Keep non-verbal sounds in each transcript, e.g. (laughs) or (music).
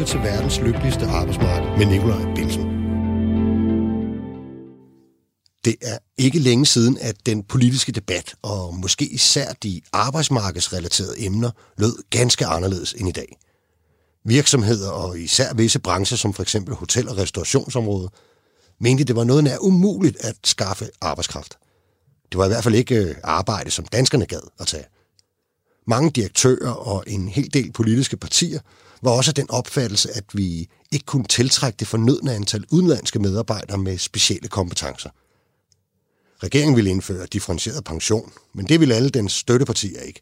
lytter til verdens lykkeligste arbejdsmarked med Nikolaj Bilsen. Det er ikke længe siden, at den politiske debat, og måske især de arbejdsmarkedsrelaterede emner, lød ganske anderledes end i dag. Virksomheder og især visse brancher, som for eksempel hotel- og restaurationsområdet, mente, det var noget nær umuligt at skaffe arbejdskraft. Det var i hvert fald ikke øh, arbejde, som danskerne gad at tage. Mange direktører og en hel del politiske partier var også den opfattelse, at vi ikke kunne tiltrække det fornødne antal udenlandske medarbejdere med specielle kompetencer. Regeringen ville indføre differentieret pension, men det ville alle dens støttepartier ikke.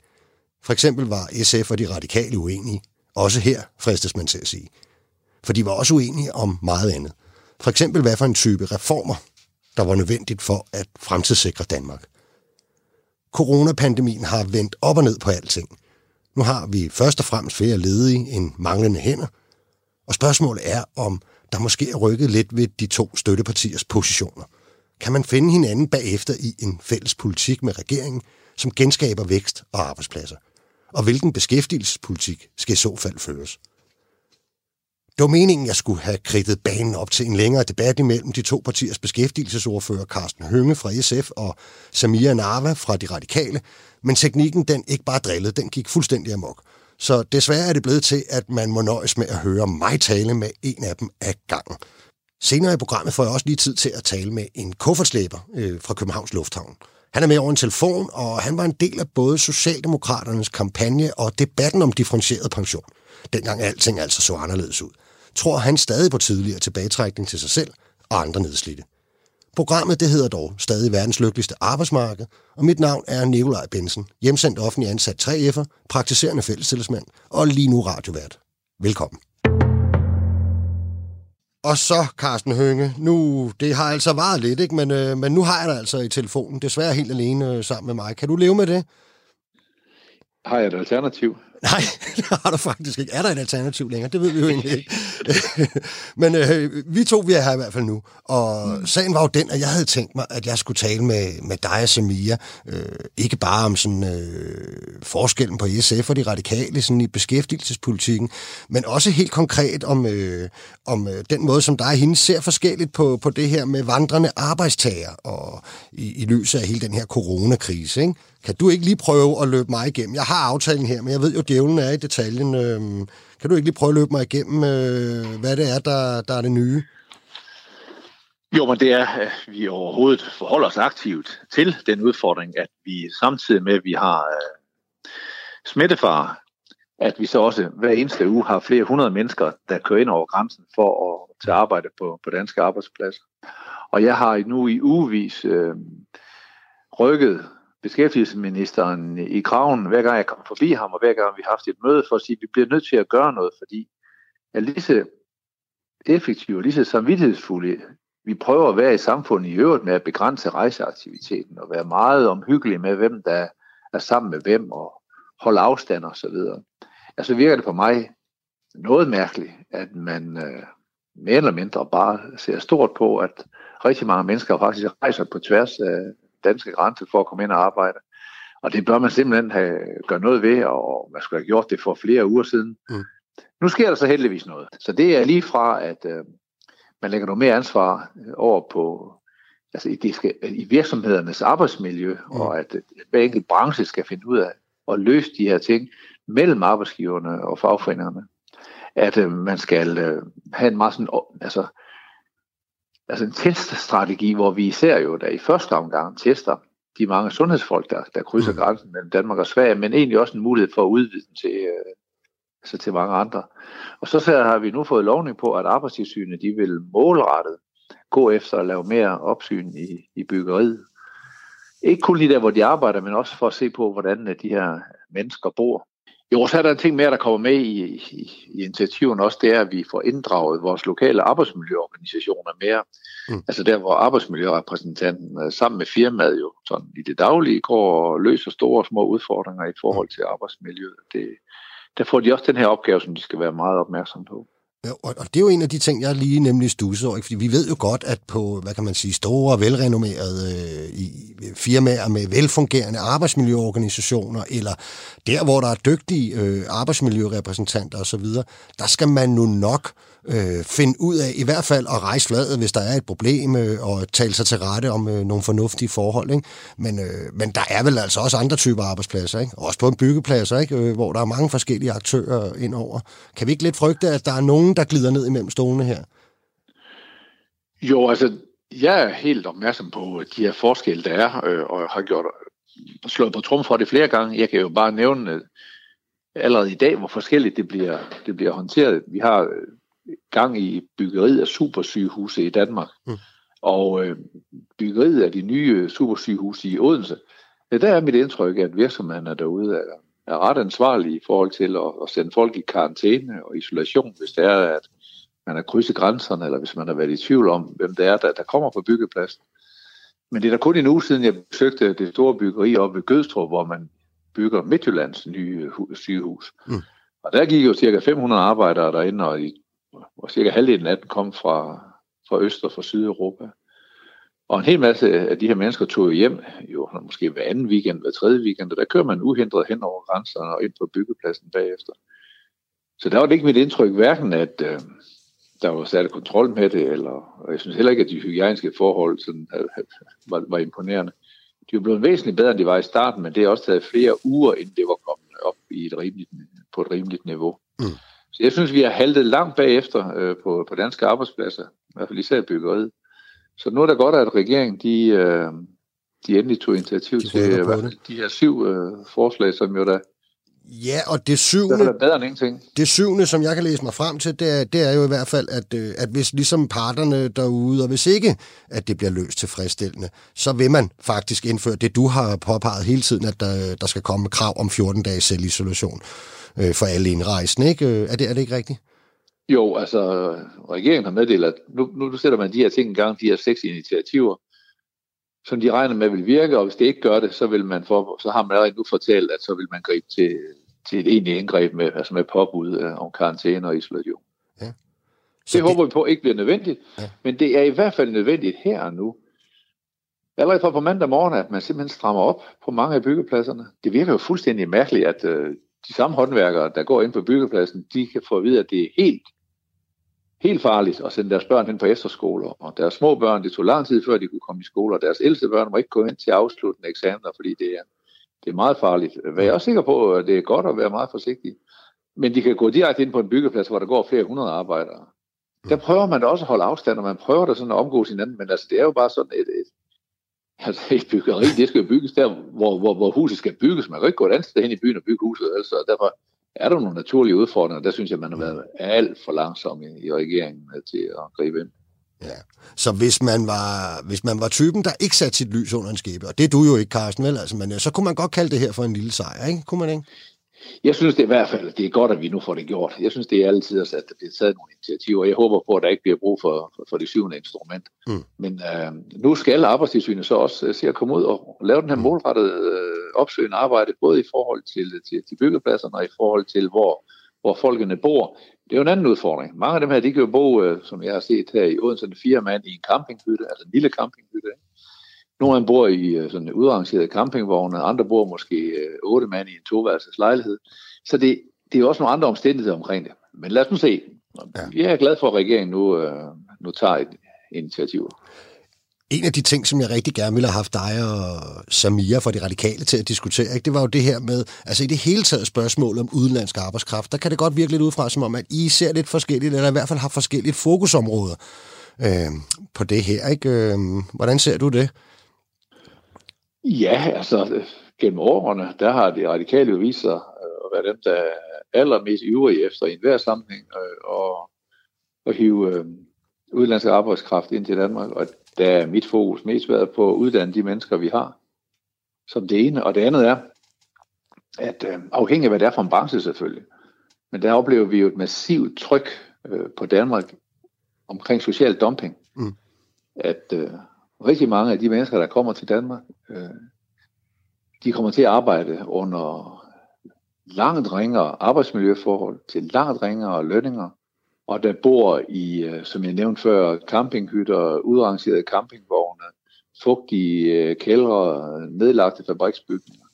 For eksempel var SF og de radikale uenige. Også her fristes man til at sige. For de var også uenige om meget andet. For eksempel hvad for en type reformer, der var nødvendigt for at fremtidssikre Danmark. Coronapandemien har vendt op og ned på alting. Nu har vi først og fremmest flere ledige end manglende hænder. Og spørgsmålet er, om der måske er rykket lidt ved de to støttepartiers positioner. Kan man finde hinanden bagefter i en fælles politik med regeringen, som genskaber vækst og arbejdspladser? Og hvilken beskæftigelsespolitik skal i så fald føres? Det var meningen, jeg skulle have kridtet banen op til en længere debat imellem de to partiers beskæftigelsesordfører, Carsten Hønge fra SF og Samia Narva fra De Radikale, men teknikken den ikke bare drillede, den gik fuldstændig amok. Så desværre er det blevet til, at man må nøjes med at høre mig tale med en af dem ad gangen. Senere i programmet får jeg også lige tid til at tale med en kuffertslæber øh, fra Københavns Lufthavn. Han er med over en telefon, og han var en del af både Socialdemokraternes kampagne og debatten om differentieret pension. Dengang alting altså så anderledes ud tror han stadig på tidligere tilbagetrækning til sig selv og andre nedslidte. Programmet det hedder dog stadig verdens lykkeligste arbejdsmarked, og mit navn er Nikolaj Bensen, hjemsendt offentlig ansat 3F'er, praktiserende fællestillidsmand og lige nu radiovært. Velkommen. Og så, Carsten Hønge, nu, det har altså varet lidt, ikke? Men, øh, men nu har jeg dig altså i telefonen, desværre helt alene øh, sammen med mig. Kan du leve med det? Har jeg et alternativ? Nej, (laughs) det har du faktisk ikke. Er der et alternativ længere? Det ved vi jo egentlig ikke. (laughs) Men øh, vi to, vi er her i hvert fald nu. Og mm. sagen var jo den, at jeg havde tænkt mig, at jeg skulle tale med, med dig og Samia. Øh, ikke bare om sådan øh, forskellen på SF og de radikale sådan i beskæftigelsespolitikken, men også helt konkret om, øh, om øh, den måde, som dig og hende ser forskelligt på, på det her med vandrende arbejdstager og i, i lyset af hele den her coronakrise. Ikke? Kan du ikke lige prøve at løbe mig igennem? Jeg har aftalen her, men jeg ved jo, at djævlen er i detaljen. Øhm, kan du ikke lige prøve at løbe mig igennem, øh, hvad det er, der, der er det nye? Jo, men det er, at vi overhovedet forholder os aktivt til den udfordring, at vi samtidig med, at vi har øh, at vi så også hver eneste uge har flere hundrede mennesker, der kører ind over grænsen for at tage arbejde på, på danske arbejdspladser. Og jeg har nu i ugevis øh, rykket beskæftigelsesministeren i kraven, hver gang jeg kommer forbi ham, og hver gang vi har haft et møde, for at sige, at vi bliver nødt til at gøre noget, fordi at lige så effektive, lige så samvittighedsfulde, vi prøver at være i samfundet i øvrigt med at begrænse rejseaktiviteten, og være meget omhyggelige med, hvem der er sammen med hvem, og holde afstand og så videre. Altså virker det på mig noget mærkeligt, at man øh, mere eller mindre bare ser stort på, at rigtig mange mennesker faktisk rejser på tværs af danske grænse for at komme ind og arbejde. Og det bør man simpelthen have, gøre noget ved, og man skulle have gjort det for flere uger siden. Mm. Nu sker der så heldigvis noget. Så det er lige fra, at øh, man lægger noget mere ansvar øh, over på altså det skal, i virksomhedernes arbejdsmiljø, mm. og at, at hver enkelt branche skal finde ud af at løse de her ting mellem arbejdsgiverne og fagforeningerne. At øh, man skal øh, have en meget sådan, altså, altså en teststrategi, hvor vi især jo der i første omgang tester de mange sundhedsfolk, der, der krydser mm. grænsen mellem Danmark og Sverige, men egentlig også en mulighed for at udvide den til, øh, altså til mange andre. Og så, så har vi nu fået lovning på, at arbejdstilsynet de vil målrettet gå efter at lave mere opsyn i, i byggeriet. Ikke kun lige der, hvor de arbejder, men også for at se på, hvordan de her mennesker bor. Jo, så er der en ting mere, der kommer med i, i, i initiativen også, det er, at vi får inddraget vores lokale arbejdsmiljøorganisationer mere. Mm. Altså der, hvor arbejdsmiljørepræsentanten øh, sammen med firmaet jo sådan i det daglige går og løser store og små udfordringer i forhold til arbejdsmiljøet. Det, der får de også den her opgave, som de skal være meget opmærksom på. Og, og det er jo en af de ting, jeg lige nemlig stusser over, fordi vi ved jo godt, at på, hvad kan man sige, store, velrenommerede øh, i, øh, firmaer med velfungerende arbejdsmiljøorganisationer, eller der, hvor der er dygtige øh, arbejdsmiljørepræsentanter osv., der skal man nu nok øh, finde ud af, i hvert fald at rejse fladet, hvis der er et problem, øh, og tale sig til rette om øh, nogle fornuftige forhold. Ikke? Men, øh, men der er vel altså også andre typer arbejdspladser, ikke? også på en byggeplads, ikke? Øh, hvor der er mange forskellige aktører indover. Kan vi ikke lidt frygte, at der er nogen, der glider ned imellem stolene her? Jo, altså, jeg er helt opmærksom på de her forskelle, der er, øh, og har gjort slået på trum for det flere gange. Jeg kan jo bare nævne øh, allerede i dag, hvor forskelligt det bliver, det bliver håndteret. Vi har øh, gang i byggeriet af supersygehuse i Danmark. Mm. Og øh, byggeriet af de nye supersygehuse i Odense, ja, der er mit indtryk, at virksomhederne derude er, er ret ansvarlige i forhold til at, at sende folk i karantæne og isolation, hvis det er, at man har krydset grænserne, eller hvis man har været i tvivl om, hvem det er, der, der kommer på byggepladsen. Men det er da kun en uge siden, jeg besøgte det store byggeri oppe ved Gødstrup, hvor man bygger Midtjyllands nye sygehus. Mm. Og der gik jo cirka 500 arbejdere derinde, og i og cirka halvdelen af dem kom fra, fra Øst- og fra Sydeuropa. Og en hel masse af de her mennesker tog hjem, jo måske hver anden weekend, hver tredje weekend, og der kører man uhindret hen over grænserne og ind på byggepladsen bagefter. Så der var det ikke mit indtryk, hverken at øh, der var særlig kontrol med det, eller, og jeg synes heller ikke, at de hygiejniske forhold sådan, øh, øh, var, var imponerende. De var blevet væsentligt bedre, end de var i starten, men det er også taget flere uger, inden det var kommet op i et rimeligt, på et rimeligt niveau. Mm. Jeg synes, vi har haltet langt bagefter øh, på, på danske arbejdspladser, i hvert fald især byggeriet. Så nu er det godt, at regeringen de, øh, de endelig tog initiativ de til øh, de her syv øh, forslag, som jo der Ja, og det syvende, det, er bedre end ingenting. det syvende, som jeg kan læse mig frem til, det er, det er jo i hvert fald, at, øh, at hvis ligesom parterne derude, og hvis ikke, at det bliver løst tilfredsstillende, så vil man faktisk indføre det, du har påpeget hele tiden, at der, der skal komme krav om 14 dages selvisolation øh, for alle indrejsende. Ikke? Øh, er, det, er det ikke rigtigt? Jo, altså regeringen har meddelt, at nu, nu sætter man de her ting i gang, de her seks initiativer, som de regner med vil virke, og hvis det ikke gør det, så, vil man for, så har man allerede nu fortalt, at så vil man gribe til, til et egentligt indgreb med, altså med påbud øh, om karantæne og isolation. Ja. Så det, det håber vi på ikke bliver nødvendigt, ja. men det er i hvert fald nødvendigt her og nu. Allerede fra på mandag morgen, at man simpelthen strammer op på mange af byggepladserne. Det virker jo fuldstændig mærkeligt, at øh, de samme håndværkere, der går ind på byggepladsen, de kan få at vide, at det er helt, helt farligt at sende deres børn hen på efterskoler. Og deres små børn, det tog lang tid før, de kunne komme i skole, og deres ældste børn må ikke gå ind til afsluttende eksamener, fordi det er, det er meget farligt. Jeg er også sikker på, at det er godt at være meget forsigtig. Men de kan gå direkte ind på en byggeplads, hvor der går flere hundrede arbejdere. Der prøver man da også at holde afstand, og man prøver da sådan at omgås hinanden, men altså, det er jo bare sådan et, et, Altså et byggeri, det skal jo bygges der, hvor, hvor, hvor huset skal bygges. Man kan ikke gå et andet sted hen i byen og bygge huset. Altså, derfor er der nogle naturlige udfordringer. Der synes jeg, man har været alt for langsom i, i regeringen øh, til at gribe ind. Ja. Så hvis man, var, hvis man var typen, der ikke satte sit lys under en skæbe, og det er du jo ikke, Carsten, vel? Altså, men øh, så kunne man godt kalde det her for en lille sejr, ikke? Kunne man ikke? Jeg synes det er i hvert fald, det er godt, at vi nu får det gjort. Jeg synes, det er altid, at der bliver taget nogle initiativer. Jeg håber på, at der ikke bliver brug for, for, for det syvende instrument. Mm. Men øh, nu skal arbejdstilsynet så også øh, se at komme ud og lave den her mm. målrettede øh, opsøgende arbejde, både i forhold til, til, til byggepladserne og i forhold til, hvor, hvor folkene bor. Det er jo en anden udfordring. Mange af dem her, de kan jo bo, øh, som jeg har set her i Odense, fire mand i en campinghytte, altså en lille campinghytte. Nogle af dem bor i øh, sådan en udrangeret campingvogne, andre bor måske øh, otte mand i en toværelses lejlighed. Så det, det er også nogle andre omstændigheder omkring det. Men lad os nu se. Ja. Jeg er glad for, at regeringen nu, øh, nu tager et initiativ. En af de ting, som jeg rigtig gerne ville have haft dig og Samia fra de radikale til at diskutere, ikke, det var jo det her med, altså i det hele taget spørgsmål om udenlandsk arbejdskraft, der kan det godt virke lidt ud fra, som om, at I ser lidt forskelligt, eller i hvert fald har forskellige fokusområder øh, på det her. Ikke? Hvordan ser du det? Ja, altså gennem årene, der har de radikale jo vist sig øh, at være dem, der er allermest ivrige efter i enhver sammenhæng øh, og, og hive øh, udlandsk arbejdskraft ind til Danmark. Og der er mit fokus mest været på at uddanne de mennesker, vi har, som det ene. Og det andet er, at afhængig af hvad det er for en branche selvfølgelig, men der oplever vi jo et massivt tryk på Danmark omkring social dumping. Mm. At øh, rigtig mange af de mennesker, der kommer til Danmark, øh, de kommer til at arbejde under langt ringere arbejdsmiljøforhold, til langt ringere lønninger, og der bor i, øh, som jeg nævnte før, campinghytter, udrangerede campingvogne, fugtige øh, kældre, nedlagte fabriksbygninger.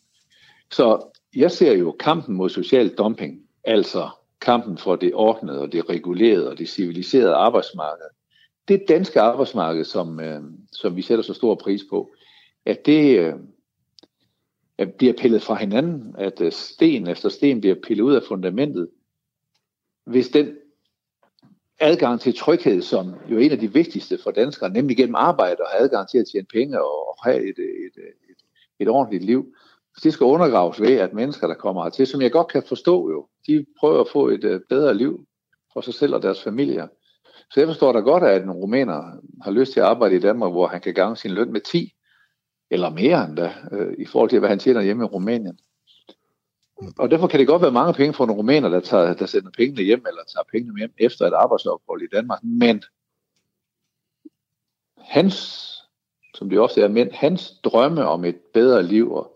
Så jeg ser jo kampen mod social dumping, altså kampen for det ordnede og det regulerede og det civiliserede arbejdsmarked. Det danske arbejdsmarked, som, øh, som vi sætter så stor pris på, at det øh, at bliver pillet fra hinanden, at øh, sten efter sten bliver pillet ud af fundamentet. Hvis den adgang til tryghed, som jo er en af de vigtigste for danskere, nemlig gennem arbejde og adgang til at tjene penge og have et, et, et, et ordentligt liv, hvis det skal undergraves ved, at mennesker, der kommer hertil, som jeg godt kan forstå jo, de prøver at få et øh, bedre liv for sig selv og deres familier. Så jeg forstår da godt, at en rumæner har lyst til at arbejde i Danmark, hvor han kan gange sin løn med 10, eller mere end da, øh, i forhold til, hvad han tjener hjemme i Rumænien. Og derfor kan det godt være mange penge for en rumæner, der, tager, der sender pengene hjem, eller tager pengene hjem efter et arbejdsophold i Danmark. Men hans, som det ofte er mænd, hans drømme om et bedre liv, og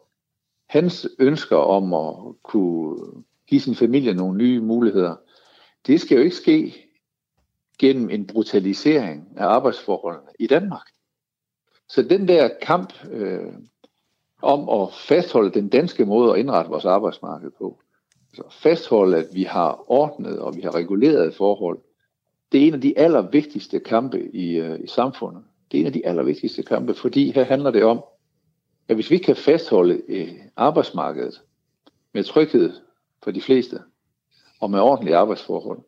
hans ønsker om at kunne give sin familie nogle nye muligheder, det skal jo ikke ske gennem en brutalisering af arbejdsforholdene i Danmark. Så den der kamp øh, om at fastholde den danske måde at indrette vores arbejdsmarked på, altså fastholde, at vi har ordnet og vi har reguleret forhold, det er en af de allervigtigste kampe i, øh, i samfundet. Det er en af de allervigtigste kampe, fordi her handler det om, at hvis vi kan fastholde øh, arbejdsmarkedet med tryghed for de fleste, og med ordentlige arbejdsforhold,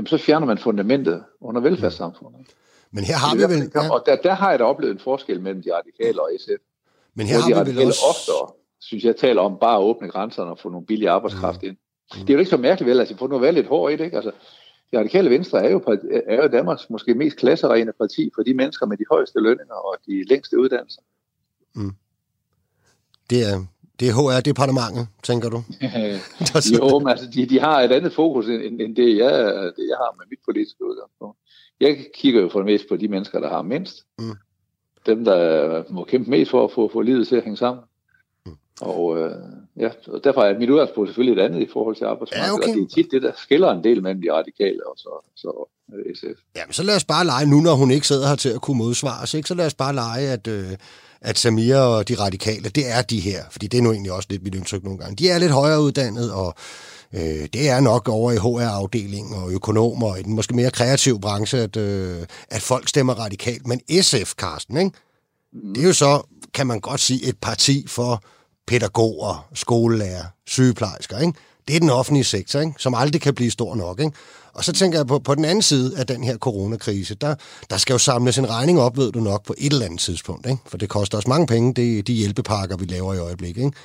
jamen så fjerner man fundamentet under velfærdssamfundet. Men her har vi vel... Ja. Og der, der har jeg da oplevet en forskel mellem de radikale og SF. Men her har vi vel også... oftere, synes jeg, taler om bare at åbne grænserne og få nogle billige arbejdskraft mm. ind. Mm. Det er jo ikke så mærkeligt vel, altså få nu være lidt hård i det, ikke? Altså, de radikale venstre er jo, er jo Danmarks måske mest klasserene parti for de mennesker med de højeste lønninger og de længste uddannelser. Mm. Det er, det er HR-departementet, tænker du? (laughs) (laughs) jo, men altså, de, de har et andet fokus end, end det, jeg, det, jeg har med mit politiske udgangspunkt. Jeg kigger jo for det mest på de mennesker, der har mindst. Mm. Dem, der må kæmpe mest for at få, få livet til at hænge sammen. Mm. Og øh, ja, og derfor er mit udgangspunkt selvfølgelig et andet i forhold til arbejdsmarkedet. Ja, okay. Og det er tit det, der skiller en del mellem de radikale og så, så SF. Jamen, så lad os bare lege nu, når hun ikke sidder her til at kunne modsvare os. Ikke? Så lad os bare lege, at... Øh at Samir og de radikale, det er de her, fordi det er nu egentlig også lidt mit indtryk nogle gange. De er lidt højere uddannet, og øh, det er nok over i HR-afdelingen og økonomer og i den måske mere kreative branche, at, øh, at folk stemmer radikalt. Men SF, Karsten, ikke? Mm. det er jo så, kan man godt sige, et parti for pædagoger, skolelærer, sygeplejersker. Ikke? Det er den offentlige sektor, ikke? som aldrig kan blive stor nok. Ikke? Og så tænker jeg på, på den anden side af den her coronakrise, der, der skal jo samles en regning op, ved du nok, på et eller andet tidspunkt. Ikke? For det koster os mange penge, det, de hjælpepakker, vi laver i øjeblikket. Ikke?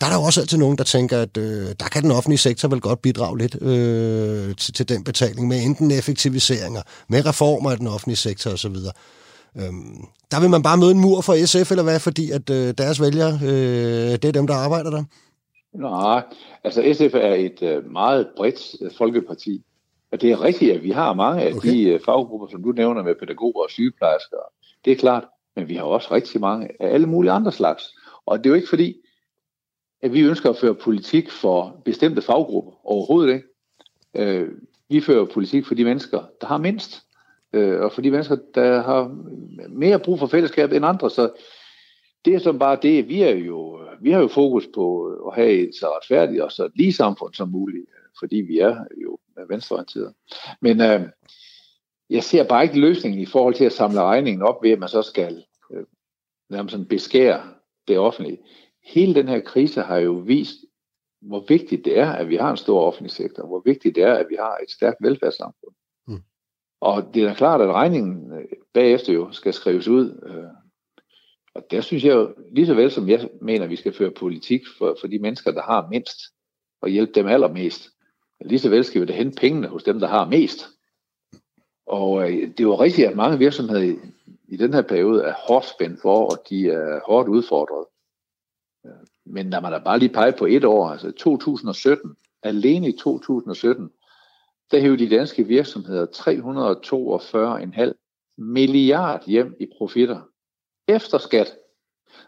Der er der jo også altid nogen, der tænker, at øh, der kan den offentlige sektor vel godt bidrage lidt øh, til, til den betaling, med enten effektiviseringer, med reformer af den offentlige sektor osv. Øhm, der vil man bare møde en mur for SF, eller hvad? Fordi at øh, deres vælgere, øh, det er dem, der arbejder der? Nej, altså SF er et øh, meget bredt øh, folkeparti. Og det er rigtigt, at vi har mange af okay. de øh, faggrupper, som du nævner med pædagoger og sygeplejersker. Det er klart, men vi har også rigtig mange af alle mulige andre slags. Og det er jo ikke fordi, at vi ønsker at føre politik for bestemte faggrupper. Overhovedet ikke. Øh, vi fører politik for de mennesker, der har mindst. Øh, og for de mennesker, der har mere brug for fællesskab end andre. Så det er som bare det, vi er jo, vi har jo fokus på at have et så retfærdigt og så lige samfund som muligt, fordi vi er jo venstreorienteret. Men øh, jeg ser bare ikke løsningen i forhold til at samle regningen op ved, at man så skal øh, nærmest sådan beskære det offentlige. Hele den her krise har jo vist, hvor vigtigt det er, at vi har en stor offentlig sektor, hvor vigtigt det er, at vi har et stærkt velfærdssamfund. Mm. Og det er da klart, at regningen øh, bagefter jo skal skrives ud. Øh, og der synes jeg jo, lige så vel som jeg mener, at vi skal føre politik for, for de mennesker, der har mindst, og hjælpe dem allermest, lige så vel skal vi da hente pengene hos dem, der har mest. Og øh, det var rigtigt, at mange virksomheder i, i den her periode er hårdt spændt for, og de er hårdt udfordret. Øh, men når man da bare lige peger på et år, altså 2017, alene i 2017, der hævde de danske virksomheder 342,5 milliard hjem i profitter efter skat.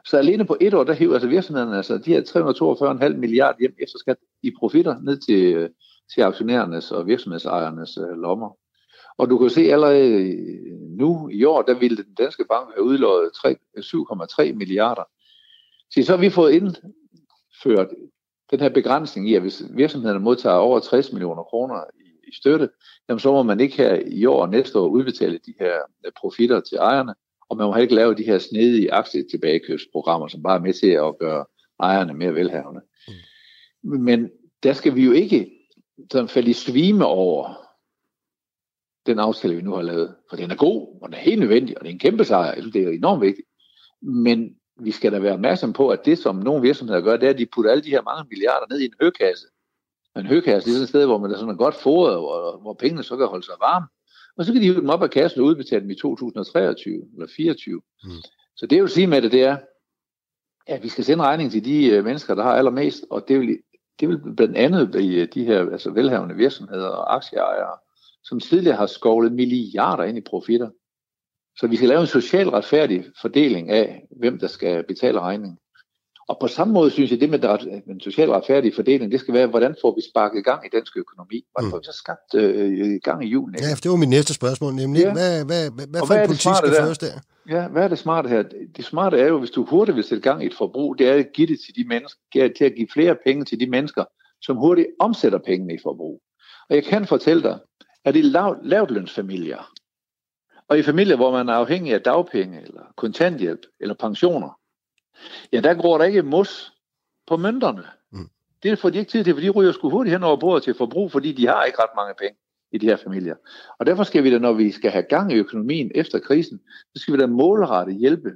Så alene på et år, der hæver altså virksomhederne altså de her 342,5 milliarder hjem efter skat i profitter ned til, til aktionærernes og virksomhedsejernes øh, lommer. Og du kan se allerede øh, nu i år, der ville den danske bank have udlået 7,3 milliarder. Så så har vi fået indført den her begrænsning i, at hvis virksomhederne modtager over 60 millioner kroner i, i støtte, jamen så må man ikke her i år og næste år udbetale de her øh, profitter til ejerne, og man må ikke lave de her snedige aktietilbagekøbsprogrammer, som bare er med til at gøre ejerne mere velhavende. Mm. Men der skal vi jo ikke sådan falde i svime over den aftale, vi nu har lavet. For den er god, og den er helt nødvendig, og det er en kæmpe sejr. Det er enormt vigtigt. Men vi skal da være opmærksom på, at det, som nogle virksomheder gør, det er, at de putter alle de her mange milliarder ned i en høkasse. En høkasse det er sådan et sted, hvor man er sådan godt foret, hvor, hvor pengene så kan holde sig varme. Og så kan de hive dem op af kassen og udbetale dem i 2023 eller 2024. Mm. Så det, jeg vil sige med det, det er, at vi skal sende regning til de øh, mennesker, der har allermest, og det vil, det vil blandt andet blive de her altså velhavende virksomheder og aktieejere, som tidligere har skovlet milliarder ind i profitter. Så vi skal lave en socialt retfærdig fordeling af, hvem der skal betale regningen. Og på samme måde synes jeg, det med den socialt retfærdige fordeling, det skal være, hvordan får vi sparket gang i dansk økonomi? Hvordan mm. får vi så skabt øh, gang i julen? Ja, for det var mit næste spørgsmål, nemlig, ja. hvad, hvad, hvad, hvad for en politik skal føres der? Ja, hvad er det smarte her? Det smarte er jo, hvis du hurtigt vil sætte gang i et forbrug, det er at give det til de mennesker, til at give flere penge til de mennesker, som hurtigt omsætter pengene i forbrug. Og jeg kan fortælle dig, at i lav, lavtlønsfamilier, og i familier, hvor man er afhængig af dagpenge, eller kontanthjælp, eller pensioner, ja, der går der ikke mus på mønterne. Mm. Det får de ikke tid til, for de ryger sgu hurtigt hen over bordet til forbrug, fordi de har ikke ret mange penge i de her familier. Og derfor skal vi da, når vi skal have gang i økonomien efter krisen, så skal vi da målrette hjælpe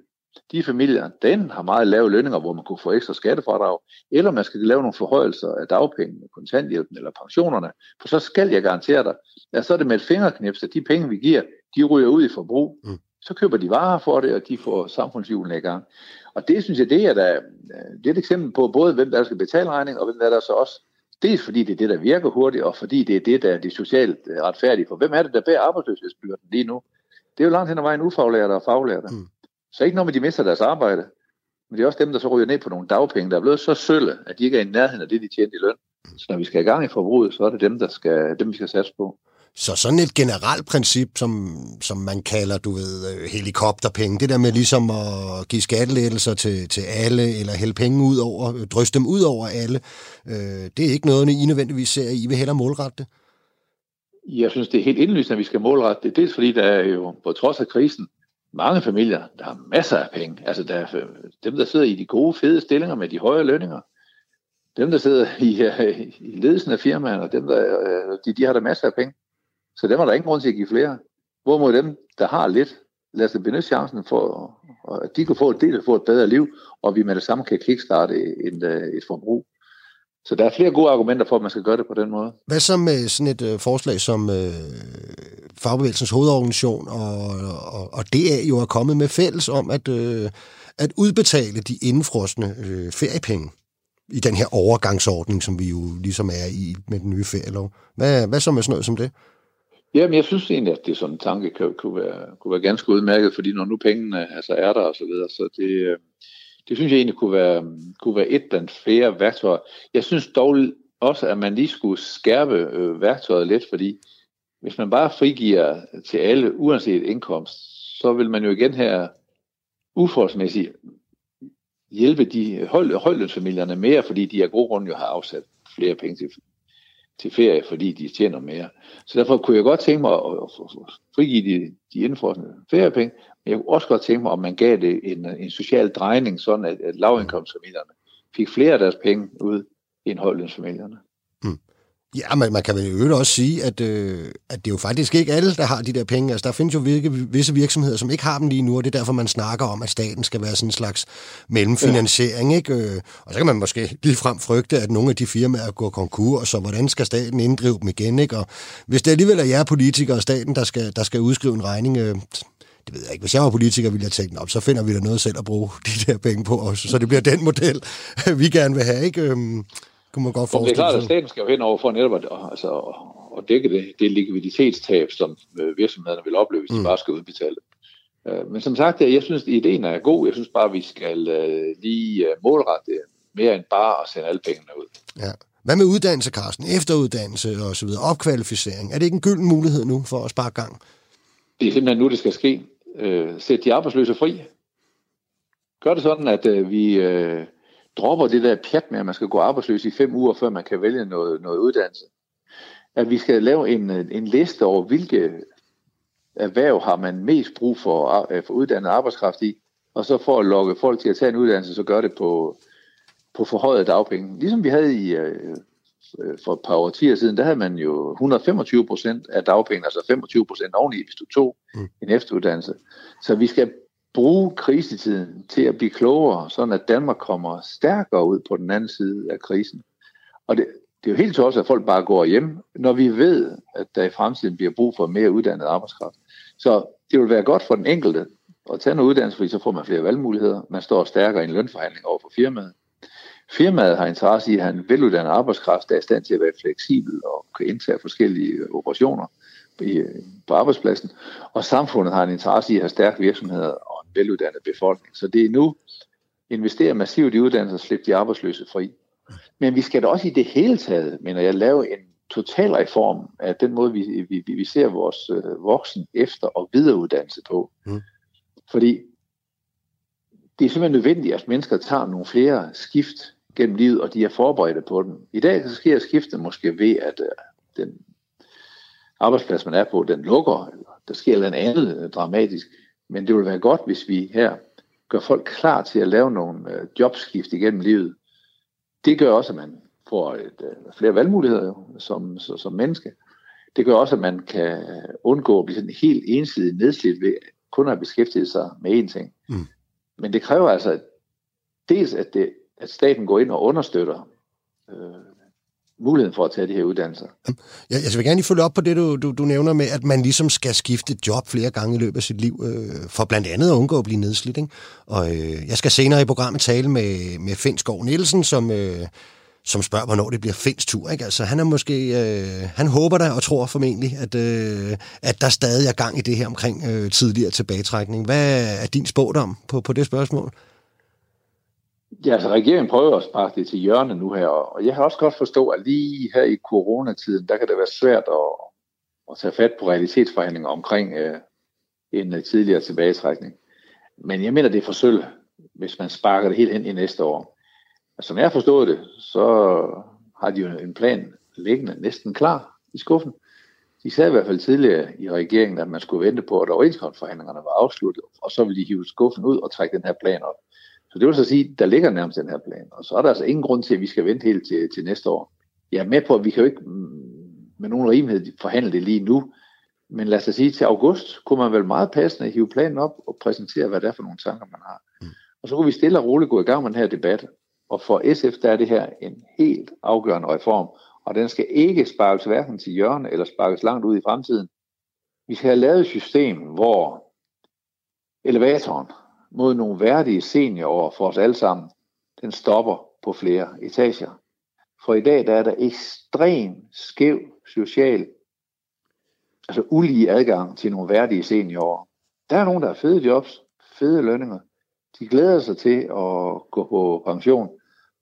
de familier, den har meget lave lønninger, hvor man kunne få ekstra skattefradrag, eller man skal lave nogle forhøjelser af dagpengene, kontanthjælpen eller pensionerne, for så skal jeg garantere dig, at så er det med et fingerknips, at de penge, vi giver, de ryger ud i forbrug. Mm. Så køber de varer for det, og de får samfundshjulene i gang. Og det synes jeg, det er, der, det er et eksempel på både, hvem der skal betale regning, og hvem der, der så også Dels fordi det er det, der virker hurtigt, og fordi det er det, der er det socialt øh, retfærdige. For hvem er det, der bærer arbejdsløshedsbyrden lige nu? Det er jo langt hen ad vejen ufaglærte og faglærte. Mm. Så ikke noget med, de mister deres arbejde, men det er også dem, der så ryger ned på nogle dagpenge, der er blevet så sølle, at de ikke er i nærheden af det, de tjente i løn. Så når vi skal i gang i forbruget, så er det dem, der skal, dem vi skal satse på. Så sådan et generelt princip, som, som man kalder, du ved, øh, helikopterpenge, det der med ligesom at give skattelettelser til, til alle, eller hælde penge ud over, øh, dryste dem ud over alle, øh, det er ikke noget, I nødvendigvis ser, I vil hellere målrette det? Jeg synes, det er helt indlysende, at vi skal målrette det. Dels fordi der er jo, på trods af krisen, mange familier, der har masser af penge. Altså der er øh, dem, der sidder i de gode, fede stillinger med de høje lønninger. Dem, der sidder i, i ledelsen af firmaerne, dem, der, de, de har der masser af penge. Så dem er der ingen grund til at give flere. Hvorimod dem, der har lidt, lad os benytte chancen for, at de kan få et del få et bedre liv, og vi med det samme kan kickstarte et, øh, et forbrug. Så der er flere gode argumenter for, at man skal gøre det på den måde. Hvad så med sådan et øh, forslag som øh, Fagbevægelsens hovedorganisation og, og, og det jo er kommet med fælles om at, øh, at udbetale de indfrosne øh, feriepenge i den her overgangsordning, som vi jo ligesom er i med den nye ferielov. Hvad, hvad så med sådan noget som det? Jamen, jeg synes egentlig, at det sådan en tanke kan, kunne, være, kunne være ganske udmærket, fordi når nu pengene altså er der og så videre, så det, øh, det synes jeg egentlig kunne være, kunne være et blandt flere værktøjer. Jeg synes dog også, at man lige skulle skærpe øh, værktøjet lidt, fordi hvis man bare frigiver til alle, uanset indkomst, så vil man jo igen her uforholdsmæssigt hjælpe de højlønsfamilierne mere, fordi de af god grund jo har afsat flere penge til, til ferie, fordi de tjener mere. Så derfor kunne jeg godt tænke mig at, frigive de, de indfrosne feriepenge, men jeg kunne også godt tænke mig, om man gav det en, en social drejning, sådan at, at lavindkomstfamilierne fik flere af deres penge ud end højlønsfamilierne. Ja, men man kan vel jo også sige, at, øh, at det er jo faktisk ikke alle, der har de der penge. Altså, der findes jo virke, visse virksomheder, som ikke har dem lige nu, og det er derfor, man snakker om, at staten skal være sådan en slags mellemfinansiering. Ja. Ikke? Øh, og så kan man måske lige frem frygte, at nogle af de firmaer går konkurs, og hvordan skal staten inddrive dem igen? Ikke? Og hvis det alligevel er jer politikere og staten, der skal, der skal udskrive en regning, øh, det ved jeg ikke. Hvis jeg var politiker, ville jeg tænke, op, så finder vi da noget selv at bruge de der penge på, også. så det bliver den model, (laughs) vi gerne vil have. Ikke? Kunne man godt forestille Det er klart, at staten skal jo hen over for netop at, altså, at dække det, det likviditetstab, som øh, virksomhederne vil opleve, hvis mm. de bare skal udbetale. Øh, men som sagt, jeg synes, at ideen er god. Jeg synes bare, at vi skal uh, lige målrette det mere end bare at sende alle pengene ud. Ja. Hvad med uddannelse, Carsten? Efteruddannelse og så videre, opkvalificering. Er det ikke en gylden mulighed nu for at spare gang? Det er simpelthen nu, det skal ske. Øh, sæt de arbejdsløse fri. Gør det sådan, at øh, vi øh, dropper det der pjat med, at man skal gå arbejdsløs i fem uger, før man kan vælge noget, noget uddannelse. At vi skal lave en, en liste over, hvilke erhverv har man mest brug for, øh, for uddannet arbejdskraft i, og så for at lokke folk til at tage en uddannelse, så gør det på, på forhøjet dagpenge. Ligesom vi havde i, øh, for et par årtier siden, der havde man jo 125 procent af dagpenge, altså 25 procent oveni, hvis du tog mm. en efteruddannelse. Så vi skal bruge krisetiden til at blive klogere, sådan at Danmark kommer stærkere ud på den anden side af krisen. Og det, det er jo helt tosset, at folk bare går hjem, når vi ved, at der i fremtiden bliver brug for mere uddannet arbejdskraft. Så det vil være godt for den enkelte at tage noget uddannelse, fordi så får man flere valgmuligheder. Man står stærkere i en lønforhandling over for firmaet. Firmaet har interesse i at have en veluddannet arbejdskraft, der er i stand til at være fleksibel og kan indtage forskellige operationer på arbejdspladsen. Og samfundet har en interesse i at have stærke virksomheder veluddannet befolkning. Så det er nu investere massivt i uddannelse og slippe de arbejdsløse fri. Men vi skal da også i det hele taget, mener jeg, lave en total reform af den måde, vi, vi, vi ser vores øh, voksen efter- og videreuddannelse på. Mm. Fordi det er simpelthen nødvendigt, at mennesker tager nogle flere skift gennem livet, og de er forberedte på den. I dag så sker skiftet måske ved, at øh, den arbejdsplads, man er på, den lukker, eller der sker noget andet øh, dramatisk. Men det vil være godt, hvis vi her gør folk klar til at lave nogle øh, jobskift igennem livet. Det gør også, at man får et, øh, flere valgmuligheder jo, som, så, som menneske. Det gør også, at man kan undgå at blive sådan helt ensidigt nedslidt ved kun at beskæftige sig med én ting. Mm. Men det kræver altså dels, at, det, at staten går ind og understøtter øh, muligheden for at tage de her uddannelser. Jeg, jeg vil gerne lige følge op på det, du, du, du nævner med, at man ligesom skal skifte job flere gange i løbet af sit liv, øh, for blandt andet at undgå at blive nedslidt. Ikke? Og øh, jeg skal senere i programmet tale med, med Finn Skov Nielsen, som... Øh, som spørger, hvornår det bliver Finns tur. Ikke? Altså, han er måske, øh, han håber da og tror formentlig, at, øh, at der stadig er gang i det her omkring øh, tidligere tilbagetrækning. Hvad er din spådom på, på det spørgsmål? Ja, altså regeringen prøver at sparke det til hjørne nu her, og jeg har også godt forstå, at lige her i coronatiden, der kan det være svært at, at tage fat på realitetsforhandlinger omkring øh, en øh, tidligere tilbagetrækning. Men jeg mener, det er for sølv, hvis man sparker det helt ind i næste år. Altså, som jeg har forstået det, så har de jo en plan liggende næsten klar i skuffen. De sagde i hvert fald tidligere i regeringen, at man skulle vente på, at overenskomstforhandlingerne var afsluttet, og så ville de hive skuffen ud og trække den her plan op. Så det vil så sige, der ligger nærmest den her plan. Og så er der altså ingen grund til, at vi skal vente helt til, til næste år. Jeg er med på, at vi kan jo ikke mm, med nogen rimelighed forhandle det lige nu. Men lad os sige, til august kunne man vel meget passende hive planen op og præsentere, hvad det er for nogle tanker, man har. Mm. Og så kunne vi stille og roligt gå i gang med den her debat. Og for SF, der er det her en helt afgørende reform. Og den skal ikke sparkes hverken til hjørne eller sparkes langt ud i fremtiden. Vi skal have lavet et system, hvor elevatoren, mod nogle værdige seniorår for os alle sammen, den stopper på flere etager. For i dag der er der ekstrem skæv social, altså ulige adgang til nogle værdige seniorer. Der er nogen, der har fede jobs, fede lønninger. De glæder sig til at gå på pension.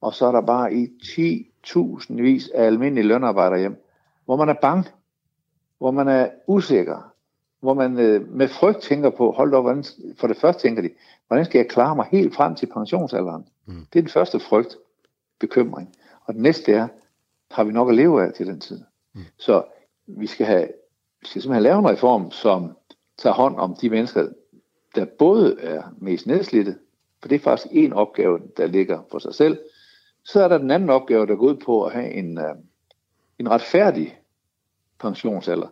Og så er der bare i 10.000 vis af almindelige lønarbejdere hjem, hvor man er bange, hvor man er usikker, hvor man øh, med frygt tænker på, hold da, hvordan, for det første tænker de, hvordan skal jeg klare mig helt frem til pensionsalderen? Mm. Det er den første frygt, bekymring. Og den næste er, har vi nok at leve af til den tid? Mm. Så vi skal, have, vi skal simpelthen lave en reform, som tager hånd om de mennesker, der både er mest nedslidte, for det er faktisk en opgave, der ligger for sig selv. Så er der den anden opgave, der går ud på at have en, øh, en retfærdig pensionsalder.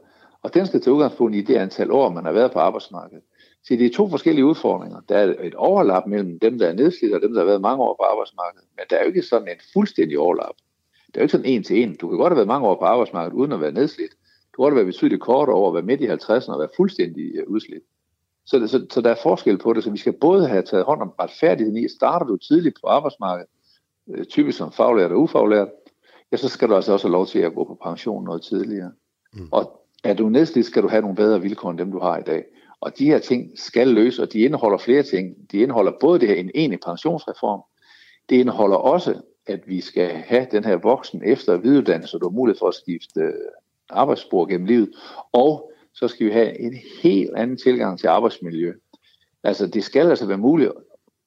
Og den skal tage udgangspunkt i det antal år, man har været på arbejdsmarkedet. Så det er to forskellige udfordringer. Der er et overlap mellem dem, der er nedslidt, og dem, der har været mange år på arbejdsmarkedet. Men der er jo ikke sådan en fuldstændig overlap. Det er jo ikke sådan en til en. Du kan godt have været mange år på arbejdsmarkedet, uden at være nedslidt. Du kan godt have været betydeligt kortere over at være midt i 50'erne og være fuldstændig øh, udslidt. Så, så, så der er forskel på det, så vi skal både have taget hånd om retfærdigheden i, starter du tidligt på arbejdsmarkedet, øh, typisk som faglært og ufaglært, ja, så skal du altså også have lov til at gå på pension noget tidligere. Mm. Og er du nedslidt, skal du have nogle bedre vilkår end dem, du har i dag. Og de her ting skal løses, og de indeholder flere ting. De indeholder både det her en enig pensionsreform, det indeholder også at vi skal have den her voksen efter- og videreuddannelse, så du har mulighed for at skifte øh, arbejdsspor gennem livet, og så skal vi have en helt anden tilgang til arbejdsmiljø. Altså, det skal altså være muligt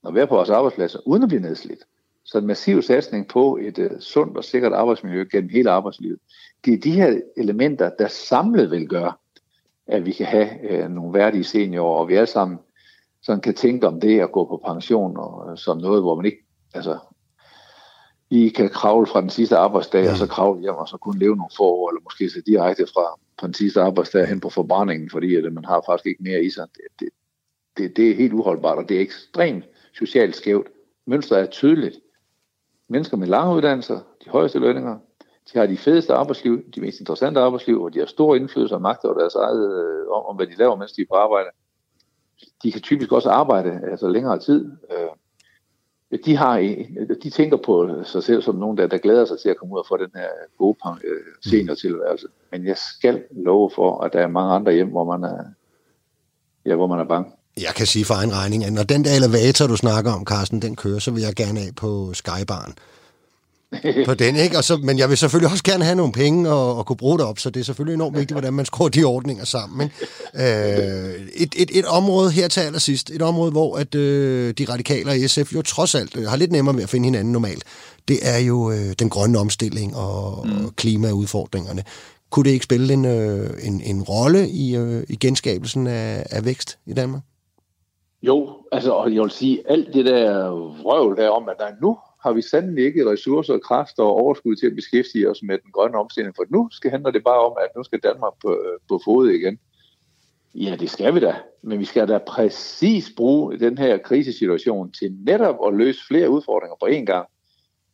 at være på vores arbejdspladser, uden at blive nedslidt. Så en massiv satsning på et uh, sundt og sikkert arbejdsmiljø gennem hele arbejdslivet. Det er de her elementer, der samlet vil gøre, at vi kan have uh, nogle værdige seniorer, og vi alle sammen sådan kan tænke om det at gå på pension og, uh, som noget, hvor man ikke altså, I kan kravle fra den sidste arbejdsdag, ja. og så kravle hjem, og så kunne leve nogle få år, eller måske så direkte fra, fra den sidste arbejdsdag hen på forbrændingen, fordi at man har faktisk ikke mere i sig. Det, det, det, det er helt uholdbart, og det er ekstremt socialt skævt. Mønstret er tydeligt. Mennesker med lange uddannelser, de højeste lønninger, de har de fedeste arbejdsliv, de mest interessante arbejdsliv, og de har stor indflydelse og magt over deres eget, øh, om, om hvad de laver, mens de er på arbejde. De kan typisk også arbejde altså længere tid. Øh, de, har, de tænker på sig selv som nogen, der, der glæder sig til at komme ud og få den her gode øh, seniortilværelse. Men jeg skal love for, at der er mange andre hjem, hvor man er, ja, hvor man er bange. Jeg kan sige for egen regning, at når den der elevator, du snakker om, Carsten, den kører, så vil jeg gerne af på Skybaren. (laughs) på den, ikke? Og så, men jeg vil selvfølgelig også gerne have nogle penge og, og kunne bruge det op, så det er selvfølgelig enormt vigtigt, hvordan man skruer de ordninger sammen. Ikke? Øh, et, et, et område her til allersidst, et område, hvor at, øh, de radikale og SF jo trods alt øh, har lidt nemmere med at finde hinanden normalt, det er jo øh, den grønne omstilling og, mm. og klimaudfordringerne. Kunne det ikke spille en, øh, en, en rolle i, øh, i genskabelsen af, af vækst i Danmark? Jo, altså, og jeg vil sige, alt det der vrøvl der om, at der nu har vi sandelig ikke ressourcer, kræfter og overskud til at beskæftige os med den grønne omstilling, for nu skal handler det bare om, at nu skal Danmark på, øh, på fod igen. Ja, det skal vi da, men vi skal da præcis bruge den her krisesituation til netop at løse flere udfordringer på én gang.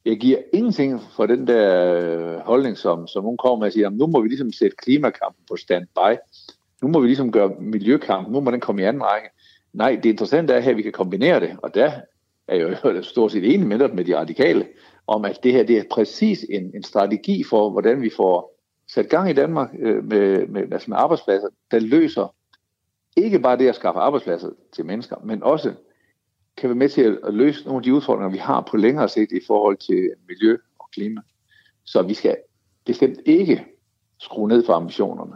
Jeg giver ingenting for den der øh, holdning, som, som hun kommer med at sige, at nu må vi ligesom sætte klimakampen på standby. Nu må vi ligesom gøre miljøkampen, nu må den komme i anden række. Nej, det interessante er her, at vi kan kombinere det, og der er jo (laughs) stort set enig med, med de radikale, om at det her det er præcis en, en strategi for, hvordan vi får sat gang i Danmark øh, med, med, altså med arbejdspladser, der løser ikke bare det at skaffe arbejdspladser til mennesker, men også kan være med til at løse nogle af de udfordringer, vi har på længere sigt i forhold til miljø og klima. Så vi skal bestemt ikke skrue ned for ambitionerne.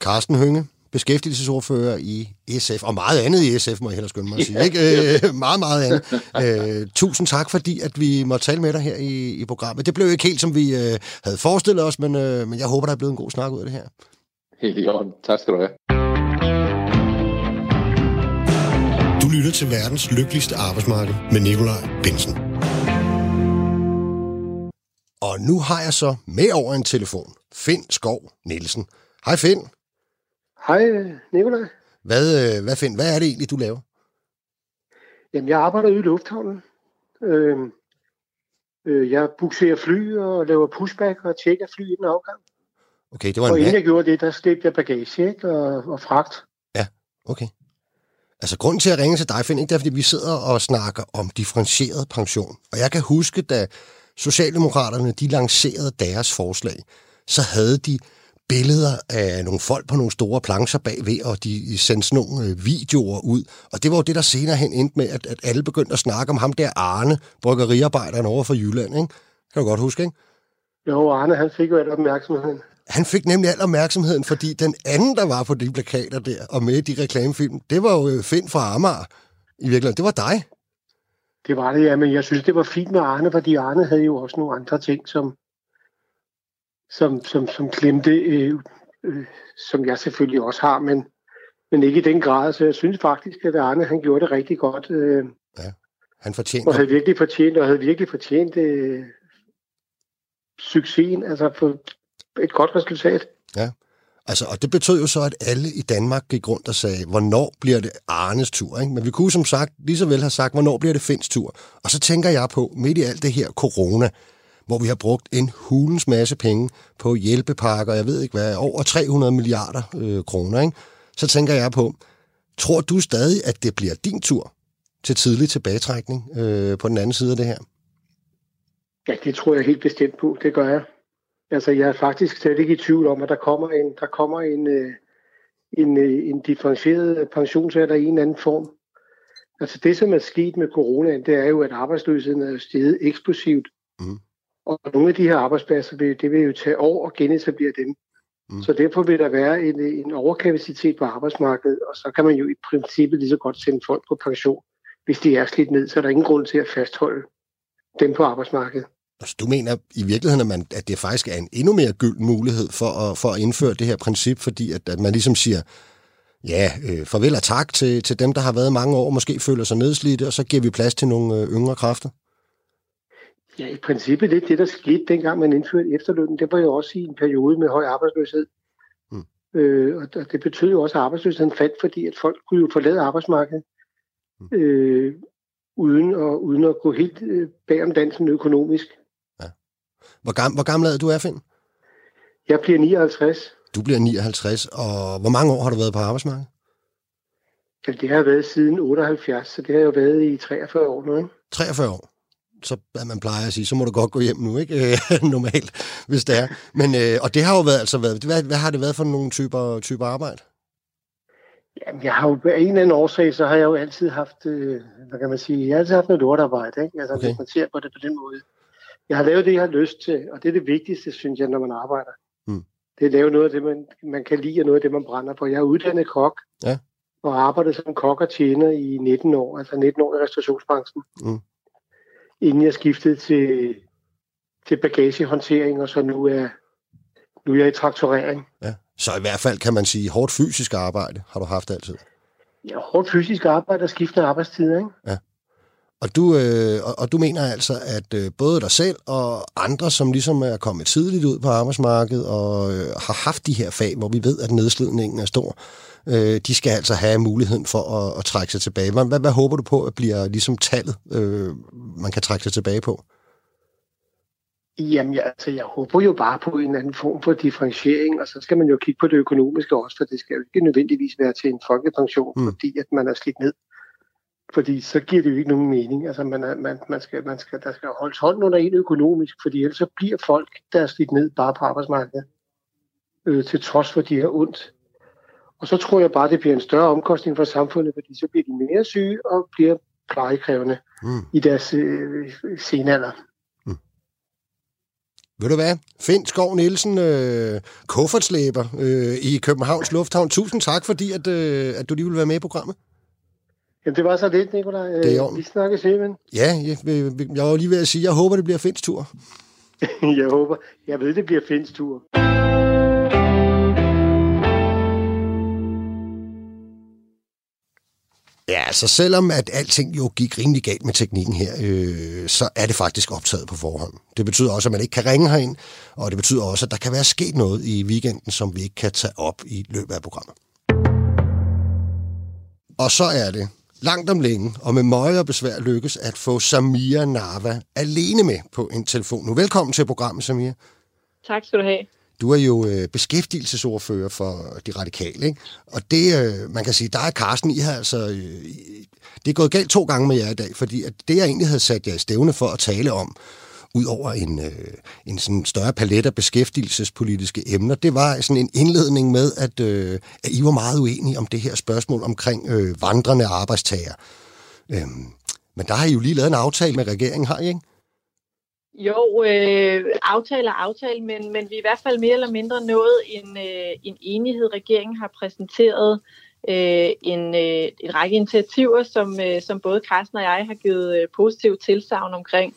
Carsten Hønge, beskæftigelsesordfører i SF, og meget andet i SF, må jeg hellere skynde mig at sige. Ikke? Øh, meget, meget andet. Øh, tusind tak, fordi at vi måtte tale med dig her i, i programmet. Det blev ikke helt, som vi øh, havde forestillet os, men, øh, men jeg håber, der er blevet en god snak ud af det her. Helt i orden. Tak skal du have. Du lytter til verdens lykkeligste arbejdsmarked med Nikolaj Bensen. Og nu har jeg så med over en telefon Finn Skov Nielsen. Hej Finn. Hej, Nikolaj. Hvad, øh, hvad, find, hvad er det egentlig, du laver? Jamen, jeg arbejder ude i lufthavnen. Øh, øh, jeg bukserer fly og laver pushback og tjekker fly i den afgang. Okay, det var en og inden jeg gjorde det, der slæbte jeg bagage ikke? Og, og fragt. Ja, okay. Altså, grunden til at ringe til dig, Finn, ikke, det er, fordi vi sidder og snakker om differentieret pension. Og jeg kan huske, da Socialdemokraterne de lancerede deres forslag, så havde de billeder af nogle folk på nogle store plancher bagved, og de sendte sådan nogle øh, videoer ud. Og det var jo det, der senere hen endte med, at, at alle begyndte at snakke om ham der Arne, bryggeriarbejderen over for Jylland, ikke? Kan du godt huske, ikke? Jo, Arne, han fik jo al opmærksomheden. Han fik nemlig al opmærksomheden, fordi den anden, der var på de plakater der, og med de reklamefilm, det var jo øh, Finn fra Amager. I virkeligheden, det var dig. Det var det, ja, men jeg synes, det var fint med Arne, fordi Arne havde jo også nogle andre ting, som, som, som, som klemte, øh, øh, som jeg selvfølgelig også har, men, men ikke i den grad. Så jeg synes faktisk, at Arne han gjorde det rigtig godt. Øh, ja, han fortjente Og havde virkelig fortjent, og havde virkelig fortjent øh, succesen, altså for et godt resultat. Ja, altså, og det betød jo så, at alle i Danmark gik rundt og sagde, hvornår bliver det Arnes tur? Ikke? Men vi kunne som sagt lige så vel have sagt, hvornår bliver det Finns tur? Og så tænker jeg på, midt i alt det her corona, hvor vi har brugt en hulens masse penge på hjælpepakker, jeg ved ikke hvad, over 300 milliarder øh, kroner, ikke? så tænker jeg på, tror du stadig, at det bliver din tur til tidlig tilbagetrækning øh, på den anden side af det her? Ja, det tror jeg helt bestemt på. Det gør jeg. Altså, jeg er faktisk slet ikke i tvivl om, at der kommer en, der kommer en, øh, en, øh, en differentieret pensionsalder i en anden form. Altså det, som er sket med coronaen, det er jo, at arbejdsløsheden er steget eksplosivt. Mm. Og nogle af de her arbejdspladser, det vil jo tage år at genetablere dem. Mm. Så derfor vil der være en, en overkapacitet på arbejdsmarkedet, og så kan man jo i princippet lige så godt sende folk på pension. Hvis de er slidt ned, så er der ingen grund til at fastholde dem på arbejdsmarkedet. Altså, du mener i virkeligheden, at, man, at det faktisk er en endnu mere gyld mulighed for at, for at indføre det her princip, fordi at, at man ligesom siger, ja, øh, farvel og tak til, til dem, der har været mange år, måske føler sig nedslidte, og så giver vi plads til nogle øh, yngre kræfter? Ja, i princippet det, det der skete dengang man indførte efterlønnen, det var jo også i en periode med høj arbejdsløshed. Mm. Øh, og det betød jo også, at arbejdsløsheden faldt, fordi at folk kunne jo forlade arbejdsmarkedet, mm. øh, uden, at, uden at gå helt øh, bag om dansen økonomisk. Ja. Hvor, gam, hvor gammel er du, er, Finn? Jeg bliver 59. Du bliver 59, og hvor mange år har du været på arbejdsmarkedet? Ja, det har været siden 78, så det har jo været i 43 år nu. Ikke? 43 år? Så at man plejer at sige, så må du godt gå hjem nu, ikke? (laughs) Normalt, hvis det er. Men, øh, og det har jo været, altså været, hvad, hvad har det været for nogle typer, typer arbejde? Jamen, jeg har jo af en eller anden årsag, så har jeg jo altid haft, øh, hvad kan man sige, jeg har altid haft noget lortarbejde, ikke? Altså, okay. hvis man ser på det på den måde. Jeg har lavet det, jeg har lyst til, og det er det vigtigste, synes jeg, når man arbejder. Mm. Det er at lave noget af det, man, man kan lide, og noget af det, man brænder på. Jeg er uddannet kok, ja. og arbejdet som kok og tjener i 19 år, altså 19 år i restaurationsbranchen. Mm inden jeg skiftede til, til bagagehåndtering, og så nu er, nu er jeg i traktorering. Ja. Så i hvert fald kan man sige, hårdt fysisk arbejde har du haft altid? Ja, hårdt fysisk arbejde og skiftende arbejdstider, ikke? Ja. Og du, øh, og, og du mener altså, at øh, både dig selv og andre, som ligesom er kommet tidligt ud på arbejdsmarkedet og øh, har haft de her fag, hvor vi ved, at nedslidningen er stor, øh, de skal altså have muligheden for at, at trække sig tilbage. Hvad, hvad, hvad håber du på, at bliver ligesom tallet, øh, man kan trække sig tilbage på? Jamen, jeg, altså, jeg håber jo bare på en anden form for differentiering, og så skal man jo kigge på det økonomiske også, for det skal jo ikke nødvendigvis være til en folkepension, mm. fordi at man er slidt ned. Fordi så giver det jo ikke nogen mening. Altså, man, er, man, man skal, man skal, der skal holdes hånden under en økonomisk, fordi ellers så bliver folk, der er slidt ned bare på arbejdsmarkedet, øh, til trods for, de har ondt. Og så tror jeg bare, det bliver en større omkostning for samfundet, fordi så bliver de mere syge og bliver plejekrævende mm. i deres øh, senalder. Mm. Ved du hvad? Finn Skov Nielsen, øh, kuffertslæber øh, i Københavns Lufthavn. Tusind tak, fordi at, øh, at du lige ville være med i programmet. Jamen, det var så lidt, Nicolaj. Det er Vi snakkes men. Ja, jeg, jeg var lige ved at sige, jeg håber, det bliver Finns tur. (laughs) jeg håber. Jeg ved, det bliver Finns tur. Ja, altså selvom at alting jo gik rimelig galt med teknikken her, øh, så er det faktisk optaget på forhånd. Det betyder også, at man ikke kan ringe herind, og det betyder også, at der kan være sket noget i weekenden, som vi ikke kan tage op i løbet af programmet. Og så er det langt om længe og med møje og besvær lykkes at få Samia Nava alene med på en telefon. Nu velkommen til programmet, Samia. Tak skal du have. Du er jo øh, beskæftigelsesordfører for de radikale, ikke? Og det, øh, man kan sige, der er Carsten, I har altså... Øh, det er gået galt to gange med jer i dag, fordi at det, jeg egentlig havde sat jer i stævne for at tale om, ud over en, øh, en sådan større palet af beskæftigelsespolitiske emner, det var sådan en indledning med, at, øh, at I var meget uenige om det her spørgsmål omkring øh, vandrende arbejdstager. Øhm, men der har I jo lige lavet en aftale med regeringen, har I ikke? Jo, øh, aftale og aftale, men, men vi er i hvert fald mere eller mindre nået en, øh, en enighed. Regeringen har præsenteret øh, en, øh, en række initiativer, som, øh, som både Carsten og jeg har givet øh, positiv tilsavn omkring.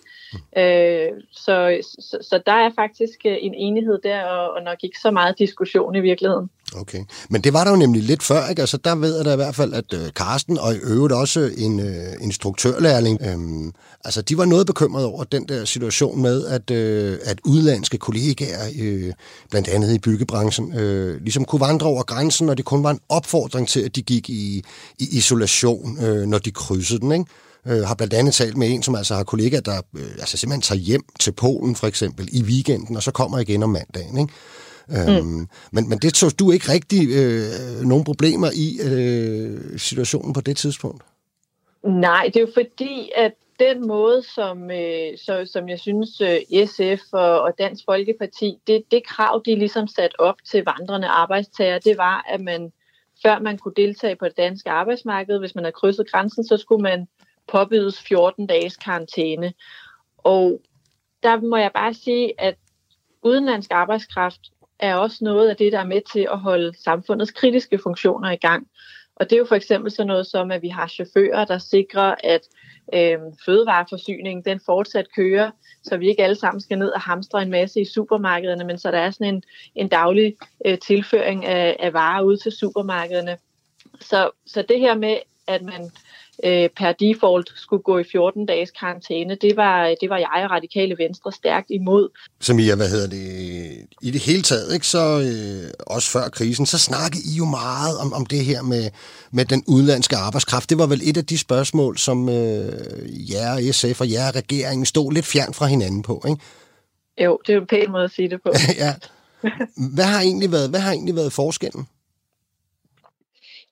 Øh, så, så, så der er faktisk øh, en enighed der, og, og nok ikke så meget diskussion i virkeligheden. Okay, men det var der jo nemlig lidt før, ikke? Altså der ved jeg da i hvert fald, at øh, Karsten og i øvrigt også en øh, instruktørlærling, øh, altså de var noget bekymrede over den der situation med, at, øh, at udlandske kollegaer, øh, blandt andet i byggebranchen, øh, ligesom kunne vandre over grænsen, og det kun var en opfordring til, at de gik i, i isolation, øh, når de krydsede den, ikke? Øh, har blandt andet talt med en, som altså har kollegaer, der øh, altså simpelthen tager hjem til Polen for eksempel i weekenden, og så kommer igen om mandagen. Ikke? Øhm, mm. men, men det tog du ikke rigtig øh, nogen problemer i øh, situationen på det tidspunkt? Nej, det er jo fordi, at den måde, som, øh, så, som jeg synes øh, SF og, og Dansk Folkeparti, det, det krav, de ligesom sat op til vandrende arbejdstager, det var, at man før man kunne deltage på det danske arbejdsmarked, hvis man havde krydset grænsen, så skulle man påbydes 14 dages karantæne. Og der må jeg bare sige, at udenlandsk arbejdskraft er også noget af det, der er med til at holde samfundets kritiske funktioner i gang. Og det er jo for eksempel sådan noget som, at vi har chauffører, der sikrer, at øh, fødevareforsyningen den fortsat kører, så vi ikke alle sammen skal ned og hamstre en masse i supermarkederne, men så der er sådan en, en daglig øh, tilføring af, af varer ud til supermarkederne. Så, så det her med, at man øh, per default skulle gå i 14 dages karantæne. Det var, det var jeg og Radikale Venstre stærkt imod. Samia, hvad hedder det? I det hele taget, ikke, så øh, også før krisen, så snakkede I jo meget om, om det her med, med den udenlandske arbejdskraft. Det var vel et af de spørgsmål, som øh, jer SF og jer regeringen stod lidt fjern fra hinanden på, ikke? Jo, det er en pæn måde at sige det på. (laughs) ja. Hvad har egentlig været, hvad har egentlig været forskellen?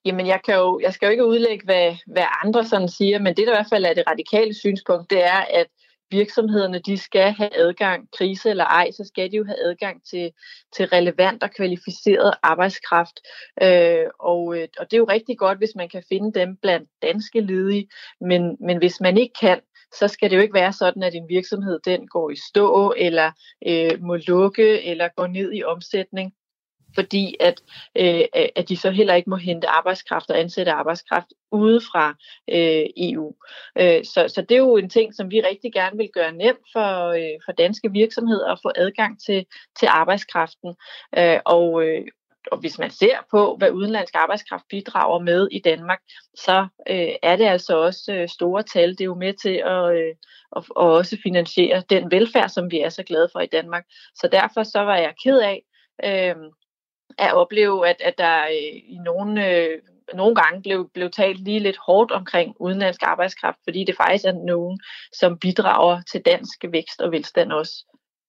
Jamen, jeg, kan jo, jeg skal jo ikke udlægge, hvad, hvad andre sådan siger, men det, der i hvert fald er det radikale synspunkt, det er, at virksomhederne de skal have adgang, krise eller ej, så skal de jo have adgang til, til relevant og kvalificeret arbejdskraft. Øh, og, øh, og det er jo rigtig godt, hvis man kan finde dem blandt danske ledige, men, men hvis man ikke kan, så skal det jo ikke være sådan, at en virksomhed den går i stå, eller øh, må lukke, eller går ned i omsætning fordi at, øh, at de så heller ikke må hente arbejdskraft og ansætte arbejdskraft ude fra øh, EU. Øh, så, så det er jo en ting, som vi rigtig gerne vil gøre nemt for, øh, for danske virksomheder at få adgang til, til arbejdskraften. Øh, og, øh, og hvis man ser på, hvad udenlandsk arbejdskraft bidrager med i Danmark, så øh, er det altså også øh, store tal. Det er jo med til at, øh, og, også finansiere den velfærd, som vi er så glade for i Danmark. Så derfor så var jeg ked af, øh, at opleve, at, at der øh, i nogle, øh, nogle gange blev, blev talt lige lidt hårdt omkring udenlandsk arbejdskraft, fordi det faktisk er nogen, som bidrager til dansk vækst og velstand også.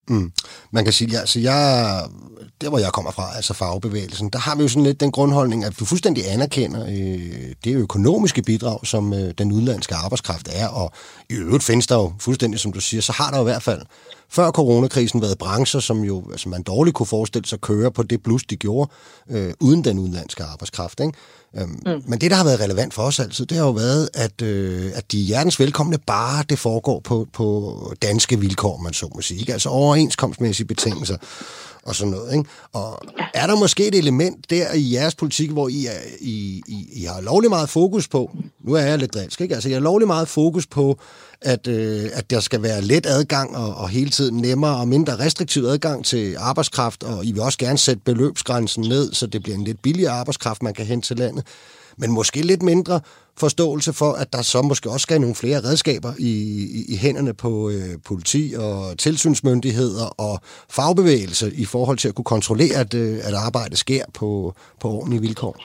Mm. Man kan sige, ja, altså jeg, der hvor jeg kommer fra, altså fagbevægelsen, der har vi jo sådan lidt den grundholdning, at vi fuldstændig anerkender øh, det økonomiske bidrag, som øh, den udenlandske arbejdskraft er, og i øvrigt findes der jo fuldstændig, som du siger, så har der jo i hvert fald før coronakrisen været brancher, som jo altså man dårligt kunne forestille sig køre på det plus, de gjorde, øh, uden den udenlandske arbejdskraft. Ikke? Øhm, mm. Men det, der har været relevant for os altid, det har jo været, at, øh, at de hjertens velkomne bare det foregår på, på danske vilkår, man så må sige. Ikke? Altså overenskomstmæssige betingelser og sådan noget. Ikke? Og er der måske et element der i jeres politik, hvor I, er, I, I, I har lovlig meget fokus på, nu er jeg lidt drilsk, ikke? altså jeg har lovlig meget fokus på, at, øh, at der skal være let adgang og, og hele tiden nemmere og mindre restriktiv adgang til arbejdskraft, og I vil også gerne sætte beløbsgrænsen ned, så det bliver en lidt billigere arbejdskraft, man kan hente til landet. Men måske lidt mindre forståelse for, at der så måske også skal nogle flere redskaber i, i, i hænderne på øh, politi og tilsynsmyndigheder og fagbevægelse i forhold til at kunne kontrollere, at, øh, at arbejdet sker på, på ordentlige vilkår.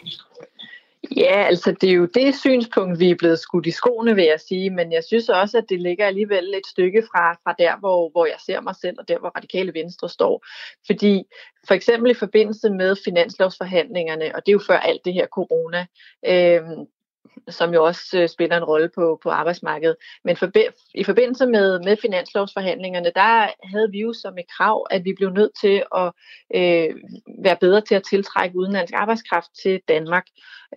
Ja, altså det er jo det synspunkt, vi er blevet skudt i skoene, vil jeg sige, men jeg synes også, at det ligger alligevel et stykke fra, fra der, hvor, hvor jeg ser mig selv, og der, hvor Radikale Venstre står. Fordi for eksempel i forbindelse med finanslovsforhandlingerne, og det er jo før alt det her corona, øh, som jo også øh, spiller en rolle på, på arbejdsmarkedet. Men for, i forbindelse med, med finanslovsforhandlingerne, der havde vi jo som et krav, at vi blev nødt til at øh, være bedre til at tiltrække udenlandsk arbejdskraft til Danmark.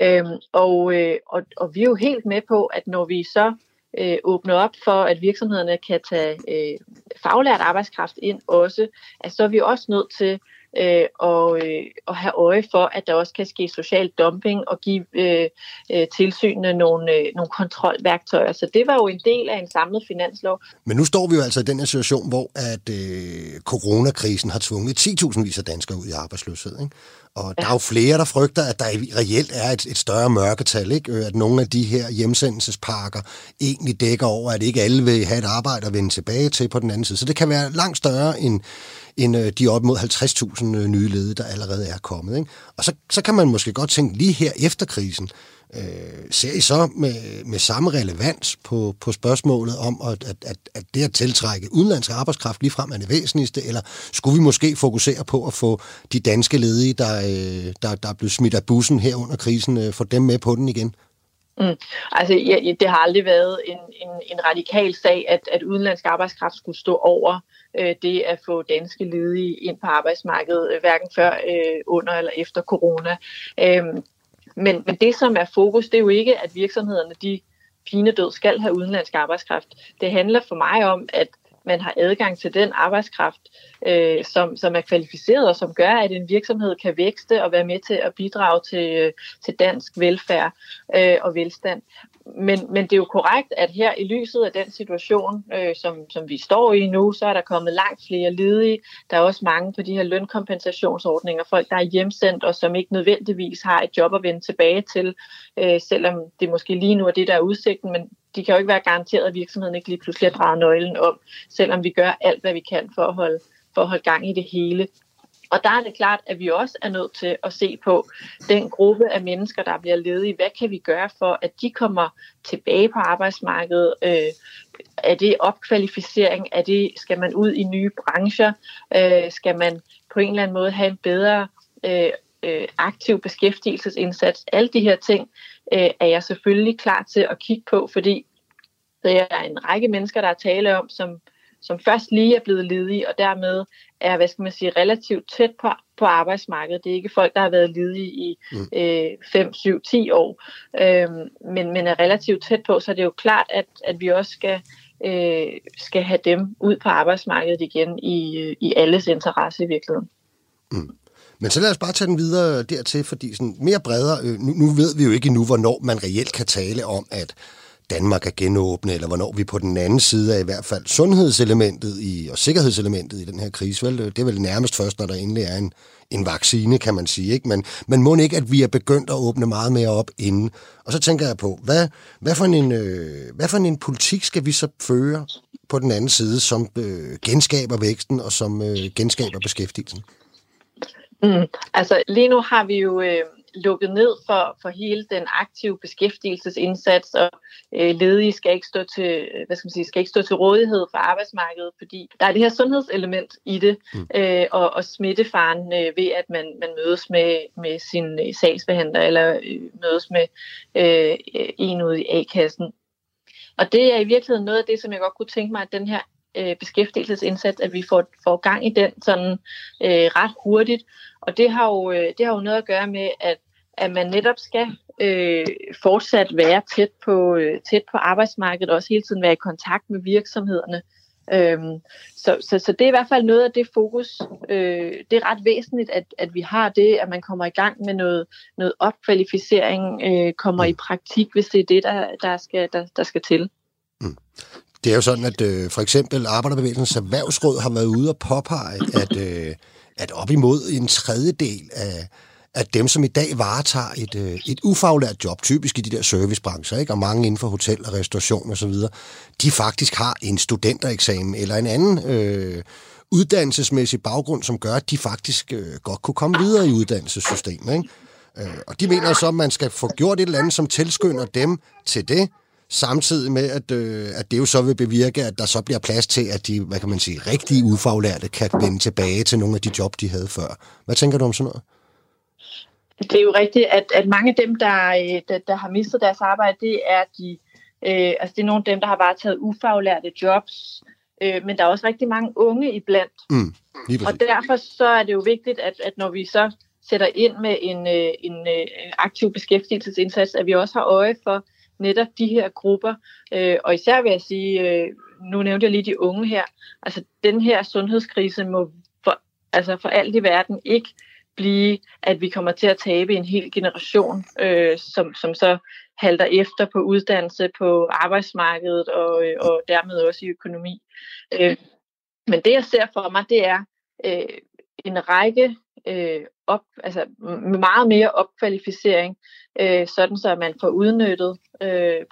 Øhm, og, øh, og, og vi er jo helt med på, at når vi så øh, åbner op for, at virksomhederne kan tage øh, faglært arbejdskraft ind også, at så er vi også nødt til øh, og, øh, og have øje for, at der også kan ske social dumping og give øh, øh, tilsynene nogle, øh, nogle kontrolværktøjer. Så det var jo en del af en samlet finanslov. Men nu står vi jo altså i den her situation, hvor at øh, coronakrisen har tvunget 10.000 vis af danskere ud i arbejdsløshed. Ikke? Og ja. der er jo flere, der frygter, at der reelt er et, et større mørketal, ikke? at nogle af de her hjemsendelsespakker egentlig dækker over, at ikke alle vil have et arbejde at vende tilbage til på den anden side. Så det kan være langt større end, end øh, de op mod 50.000 øh, nye ledige, der allerede er kommet. Ikke? Og så, så kan man måske godt tænke, lige her efter krisen, øh, ser I så med, med samme relevans på, på spørgsmålet om, at, at, at, at det at tiltrække udenlandsk arbejdskraft ligefrem er det væsentligste, eller skulle vi måske fokusere på at få de danske ledige, der, øh, der, der er blevet smidt af bussen her under krisen, øh, få dem med på den igen? Mm. Altså, ja, det har aldrig været en, en, en radikal sag, at, at udenlandsk arbejdskraft skulle stå over øh, det at få danske ledige ind på arbejdsmarkedet, øh, hverken før, øh, under eller efter corona. Øh, men, men det, som er fokus, det er jo ikke, at virksomhederne de pinedød skal have udenlandsk arbejdskraft. Det handler for mig om, at man har adgang til den arbejdskraft, øh, som, som er kvalificeret og som gør, at en virksomhed kan vækste og være med til at bidrage til, øh, til dansk velfærd øh, og velstand men, men det er jo korrekt, at her i lyset af den situation, øh, som, som vi står i nu, så er der kommet langt flere ledige. Der er også mange på de her lønkompensationsordninger, folk der er hjemsendt og som ikke nødvendigvis har et job at vende tilbage til, øh, selvom det måske lige nu er det, der er udsigten, men de kan jo ikke være garanteret, at virksomheden ikke lige pludselig har nøglen om, selvom vi gør alt, hvad vi kan for at holde, for at holde gang i det hele. Og der er det klart, at vi også er nødt til at se på den gruppe af mennesker, der bliver ledige. Hvad kan vi gøre for, at de kommer tilbage på arbejdsmarkedet? Øh, er det opkvalificering? Er det, skal man ud i nye brancher? Øh, skal man på en eller anden måde have en bedre øh, øh, aktiv beskæftigelsesindsats? Alle de her ting øh, er jeg selvfølgelig klar til at kigge på, fordi der er en række mennesker, der er tale om, som som først lige er blevet ledige, og dermed er, hvad skal man sige, relativt tæt på, på arbejdsmarkedet. Det er ikke folk, der har været ledige i mm. øh, 5, 7, 10 år, øh, men, men er relativt tæt på, så det er jo klart, at, at vi også skal, øh, skal have dem ud på arbejdsmarkedet igen i, i alles interesse i virkeligheden. Mm. Men så lad os bare tage den videre dertil, fordi sådan mere bredere, øh, nu, nu ved vi jo ikke endnu, hvornår man reelt kan tale om, at Danmark er genåbne, eller hvornår vi på den anden side af i hvert fald sundhedselementet i, og sikkerhedselementet i den her krise. Vel? Det er vel nærmest først, når der endelig er en, en vaccine, kan man sige. Ikke? Men, men må ikke, at vi er begyndt at åbne meget mere op inden. Og så tænker jeg på, hvad, hvad, for en, øh, hvad for en politik skal vi så føre på den anden side, som øh, genskaber væksten og som øh, genskaber beskæftigelsen? Mm, altså lige nu har vi jo... Øh lukket ned for, for hele den aktive beskæftigelsesindsats, og øh, ledige skal ikke, stå til, hvad skal man sige, skal ikke stå til rådighed for arbejdsmarkedet, fordi der er det her sundhedselement i det, mm. øh, og, og smittefaren øh, ved, at man, man mødes med, med sin øh, sagsbehandler, eller øh, mødes med øh, en ude i A-kassen. Og det er i virkeligheden noget af det, som jeg godt kunne tænke mig, at den her øh, beskæftigelsesindsats, at vi får, får gang i den sådan øh, ret hurtigt. Og det har, jo, øh, det har jo noget at gøre med, at at man netop skal øh, fortsat være tæt på, øh, tæt på arbejdsmarkedet, og også hele tiden være i kontakt med virksomhederne. Øhm, så, så, så det er i hvert fald noget af det fokus. Øh, det er ret væsentligt, at, at vi har det, at man kommer i gang med noget, noget opkvalificering, øh, kommer i praktik, hvis det er det, der, der, skal, der, der skal til. Mm. Det er jo sådan, at øh, for eksempel Arbejderbevægelsens Erhvervsråd har været ude og påpege, at, øh, at op imod en tredjedel af, at dem, som i dag varetager et, øh, et ufaglært job, typisk i de der servicebrancher, ikke? og mange inden for hotel og restauration osv., de faktisk har en studentereksamen eller en anden øh, uddannelsesmæssig baggrund, som gør, at de faktisk øh, godt kunne komme videre i uddannelsessystemet. Ikke? Øh, og de mener så, at man skal få gjort et eller andet, som tilskynder dem til det, samtidig med, at, øh, at det jo så vil bevirke, at der så bliver plads til, at de, hvad kan man sige, rigtige ufaglærte kan vende tilbage til nogle af de job, de havde før. Hvad tænker du om sådan noget? Det er jo rigtigt, at, at mange af dem, der, øh, der, der har mistet deres arbejde, det er de, øh, altså det er nogle af dem, der har bare taget ufaglærte jobs, øh, men der er også rigtig mange unge iblandt. Mm, og derfor så er det jo vigtigt, at, at når vi så sætter ind med en, øh, en øh, aktiv beskæftigelsesindsats, at vi også har øje for netop de her grupper. Øh, og især vil jeg sige, øh, nu nævnte jeg lige de unge her, altså den her sundhedskrise må for, altså for alt i verden ikke blive, at vi kommer til at tabe en hel generation, øh, som, som så halter efter på uddannelse, på arbejdsmarkedet og, øh, og dermed også i økonomi. Øh, men det jeg ser for mig, det er øh, en række øh, op, altså meget mere opkvalificering, øh, sådan så man får udnyttet øh,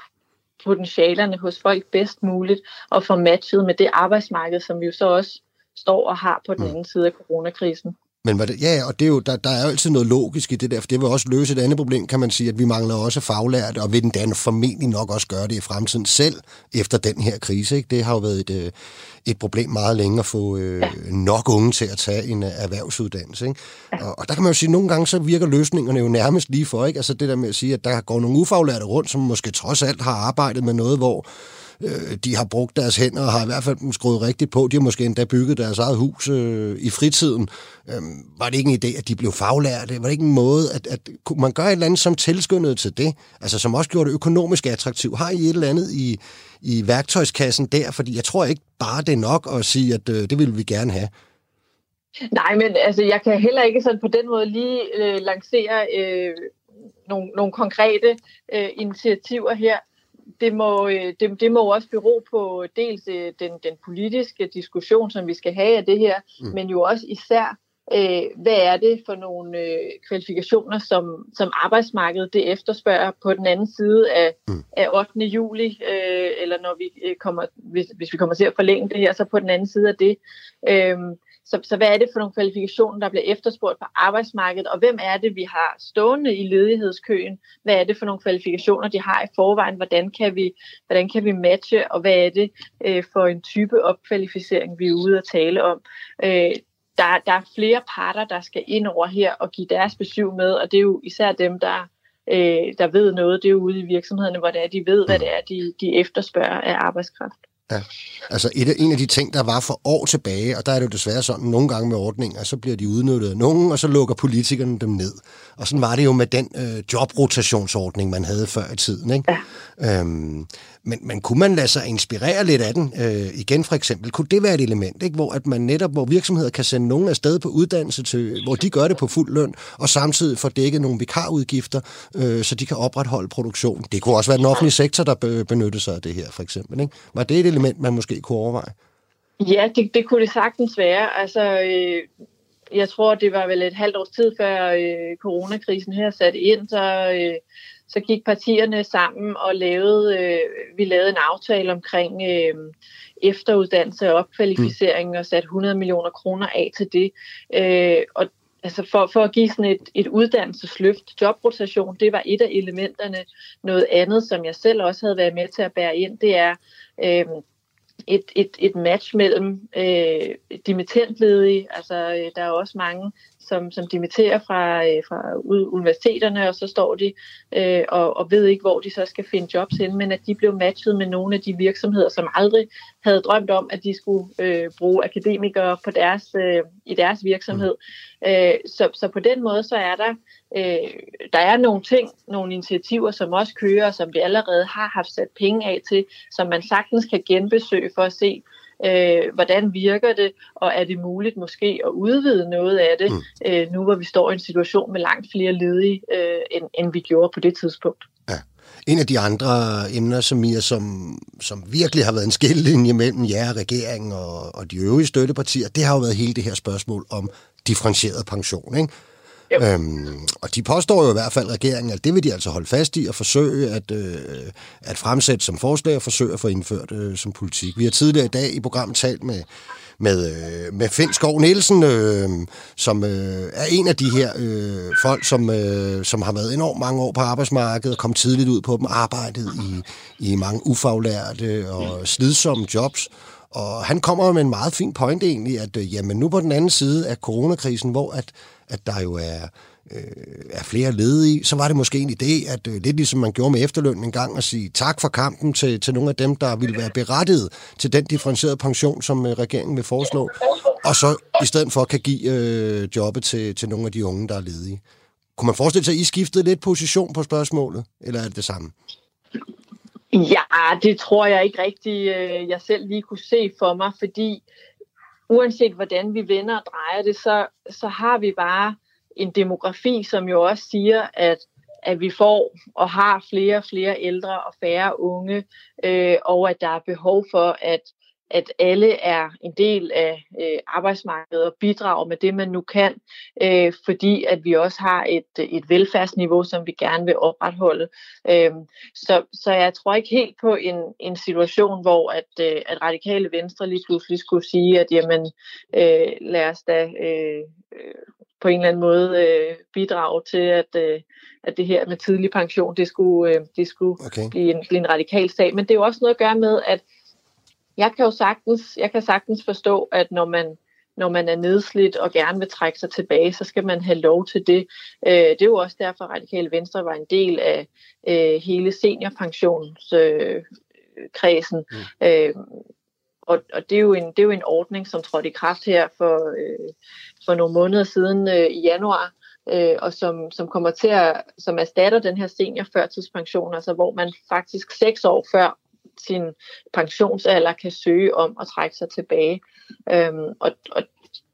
potentialerne hos folk bedst muligt og får matchet med det arbejdsmarked, som vi jo så også står og har på den mm. anden side af coronakrisen. Men det, ja, og det er jo, der, der er jo altid noget logisk i det der, for det vil også løse et andet problem, kan man sige, at vi mangler også faglærte, og vil den dan formentlig nok også gøre det i fremtiden selv efter den her krise. Ikke? Det har jo været et, øh, et problem meget længe at få øh, ja. nok unge til at tage en øh, erhvervsuddannelse. Ikke? Ja. Og, og der kan man jo sige, at nogle gange så virker løsningerne jo nærmest lige for. Ikke? Altså det der med at sige, at der går nogle ufaglærte rundt, som måske trods alt har arbejdet med noget, hvor øh, de har brugt deres hænder og har i hvert fald skruet rigtigt på. De har måske endda bygget deres eget hus øh, i fritiden. Øh, var det ikke en idé, at de blev faglærte? Var det ikke en måde, at, at kunne man gøre et eller andet, som tilskyndede til det? Altså som også gjorde det økonomisk attraktivt. Har I et eller andet i, i værktøjskassen der? Fordi jeg tror ikke bare, det er nok at sige, at øh, det vil vi gerne have. Nej, men altså, jeg kan heller ikke sådan på den måde lige øh, lancere øh, nogle, nogle konkrete øh, initiativer her. Det må, øh, det, det må også bero på dels øh, den, den politiske diskussion, som vi skal have af det her, mm. men jo også især, øh, hvad er det for nogle øh, kvalifikationer, som, som arbejdsmarkedet det efterspørger på den anden side af, mm. af 8. juli, øh, eller når vi øh, kommer, hvis, hvis vi kommer til at forlænge det her, så på den anden side af det. Øh, så, så hvad er det for nogle kvalifikationer, der bliver efterspurgt på arbejdsmarkedet, og hvem er det, vi har stående i ledighedskøen? Hvad er det for nogle kvalifikationer, de har i forvejen? Hvordan kan vi, hvordan kan vi matche, og hvad er det øh, for en type opkvalificering, vi er ude at tale om? Øh, der, der er flere parter, der skal ind over her og give deres besøg med, og det er jo især dem, der, øh, der ved noget. Det er jo ude i virksomhederne, hvor det er, de ved, hvad det er, de, de efterspørger af arbejdskraft. Ja, altså et, en af de ting, der var for år tilbage, og der er det jo desværre sådan nogle gange med ordninger, så bliver de udnyttet af nogen, og så lukker politikerne dem ned. Og sådan var det jo med den øh, jobrotationsordning, man havde før i tiden. Ikke? Ja. Øhm, men, men kunne man lade sig inspirere lidt af den? Øh, igen for eksempel, kunne det være et element, ikke? hvor at man netop, hvor virksomheder kan sende nogen afsted på uddannelse, til, hvor de gør det på fuld løn, og samtidig får dækket nogle vikarudgifter, øh, så de kan opretholde produktion. Det kunne også være den offentlige sektor, der benyttede sig af det her, for eksempel. Ikke? Var det et element, man måske kunne overveje? Ja, det, det kunne det sagtens være. Altså, øh, jeg tror, det var vel et halvt års tid før øh, coronakrisen her satte ind, så... Øh, så gik partierne sammen og lavede, øh, vi lavede en aftale omkring øh, efteruddannelse og opkvalificering mm. og satte 100 millioner kroner af til det. Øh, og altså for, for at give sådan et, et uddannelsesløft, jobrotation, det var et af elementerne. Noget andet, som jeg selv også havde været med til at bære ind, det er øh, et, et, et match mellem øh, dimittentledige, altså øh, der er også mange som, som dimitterer fra, øh, fra universiteterne, og så står de øh, og, og ved ikke, hvor de så skal finde jobs hen, men at de blev matchet med nogle af de virksomheder, som aldrig havde drømt om, at de skulle øh, bruge akademikere på deres, øh, i deres virksomhed. Mm. Øh, så, så på den måde, så er der, øh, der er nogle ting, nogle initiativer, som også kører, som vi allerede har haft sat penge af til, som man sagtens kan genbesøge for at se, øh, hvordan virker det, og er det muligt måske at udvide noget af det, mm. øh, nu hvor vi står i en situation med langt flere ledige, øh, end, end vi gjorde på det tidspunkt. Ja. En af de andre emner, som, I, som, som virkelig har været en skillelinje mellem jer, regeringen og, og de øvrige støttepartier, det har jo været hele det her spørgsmål om differentieret pension. Ikke? Øhm, og de påstår jo i hvert fald regeringen, at det vil de altså holde fast i og forsøge at, øh, at fremsætte som forslag og forsøge at få indført øh, som politik. Vi har tidligere i dag i programmet talt med, med, øh, med Finn Skov Nielsen, øh, som øh, er en af de her øh, folk, som, øh, som har været enormt mange år på arbejdsmarkedet og kom tidligt ud på dem, arbejdet i, i mange ufaglærte og slidsomme jobs. Og han kommer med en meget fin point egentlig, at øh, jamen nu på den anden side af coronakrisen, hvor at at der jo er, øh, er flere ledige, så var det måske en idé, at øh, lidt ligesom man gjorde med efterløn en gang, at sige tak for kampen til, til nogle af dem, der ville være berettiget til den differentierede pension, som øh, regeringen vil foreslå, og så i stedet for kan give øh, jobbet til, til nogle af de unge, der er ledige. Kunne man forestille sig, at I skiftede lidt position på spørgsmålet, eller er det det samme? Ja, det tror jeg ikke rigtig, øh, jeg selv lige kunne se for mig, fordi uanset hvordan vi vender og drejer det, så, så har vi bare en demografi, som jo også siger, at, at vi får og har flere og flere ældre og færre unge, øh, og at der er behov for, at at alle er en del af øh, arbejdsmarkedet og bidrager med det, man nu kan, øh, fordi at vi også har et, et velfærdsniveau, som vi gerne vil opretholde. Øh, så, så jeg tror ikke helt på en, en situation, hvor at, øh, at radikale venstre lige pludselig skulle sige, at jamen, øh, lad os da øh, øh på en eller anden måde øh, bidrage til, at, øh, at det her med tidlig pension, det skulle, øh, det skulle okay. blive, en, blive en radikal sag. Men det er jo også noget at gøre med, at jeg kan jo sagtens, jeg kan sagtens forstå, at når man, når man er nedslidt og gerne vil trække sig tilbage, så skal man have lov til det. Øh, det er jo også derfor, at Radikale Venstre var en del af øh, hele seniorpensions kredsen. Mm. Øh, og, og det, er jo en, det er jo en ordning, som trådte i kraft her for, øh, for nogle måneder siden øh, i januar, øh, og som, som kommer til at, som erstatter den her seniorførtidspension, altså hvor man faktisk seks år før sin pensionsalder kan søge om at trække sig tilbage. Øhm, og, og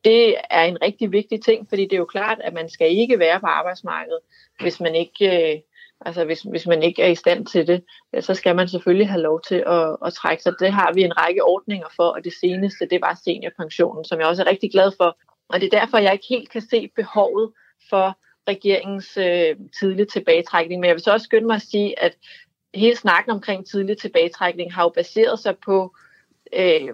det er en rigtig vigtig ting, fordi det er jo klart, at man skal ikke være på arbejdsmarkedet, hvis man ikke, øh, altså hvis, hvis man ikke er i stand til det, så skal man selvfølgelig have lov til at, at trække sig. Det har vi en række ordninger for, og det seneste, det var seniorpensionen, som jeg også er rigtig glad for. Og det er derfor, jeg ikke helt kan se behovet for regeringens øh, tidlige tilbagetrækning. Men jeg vil så også skynde mig at sige, at hele snakken omkring tidlig tilbagetrækning har jo baseret sig på øh,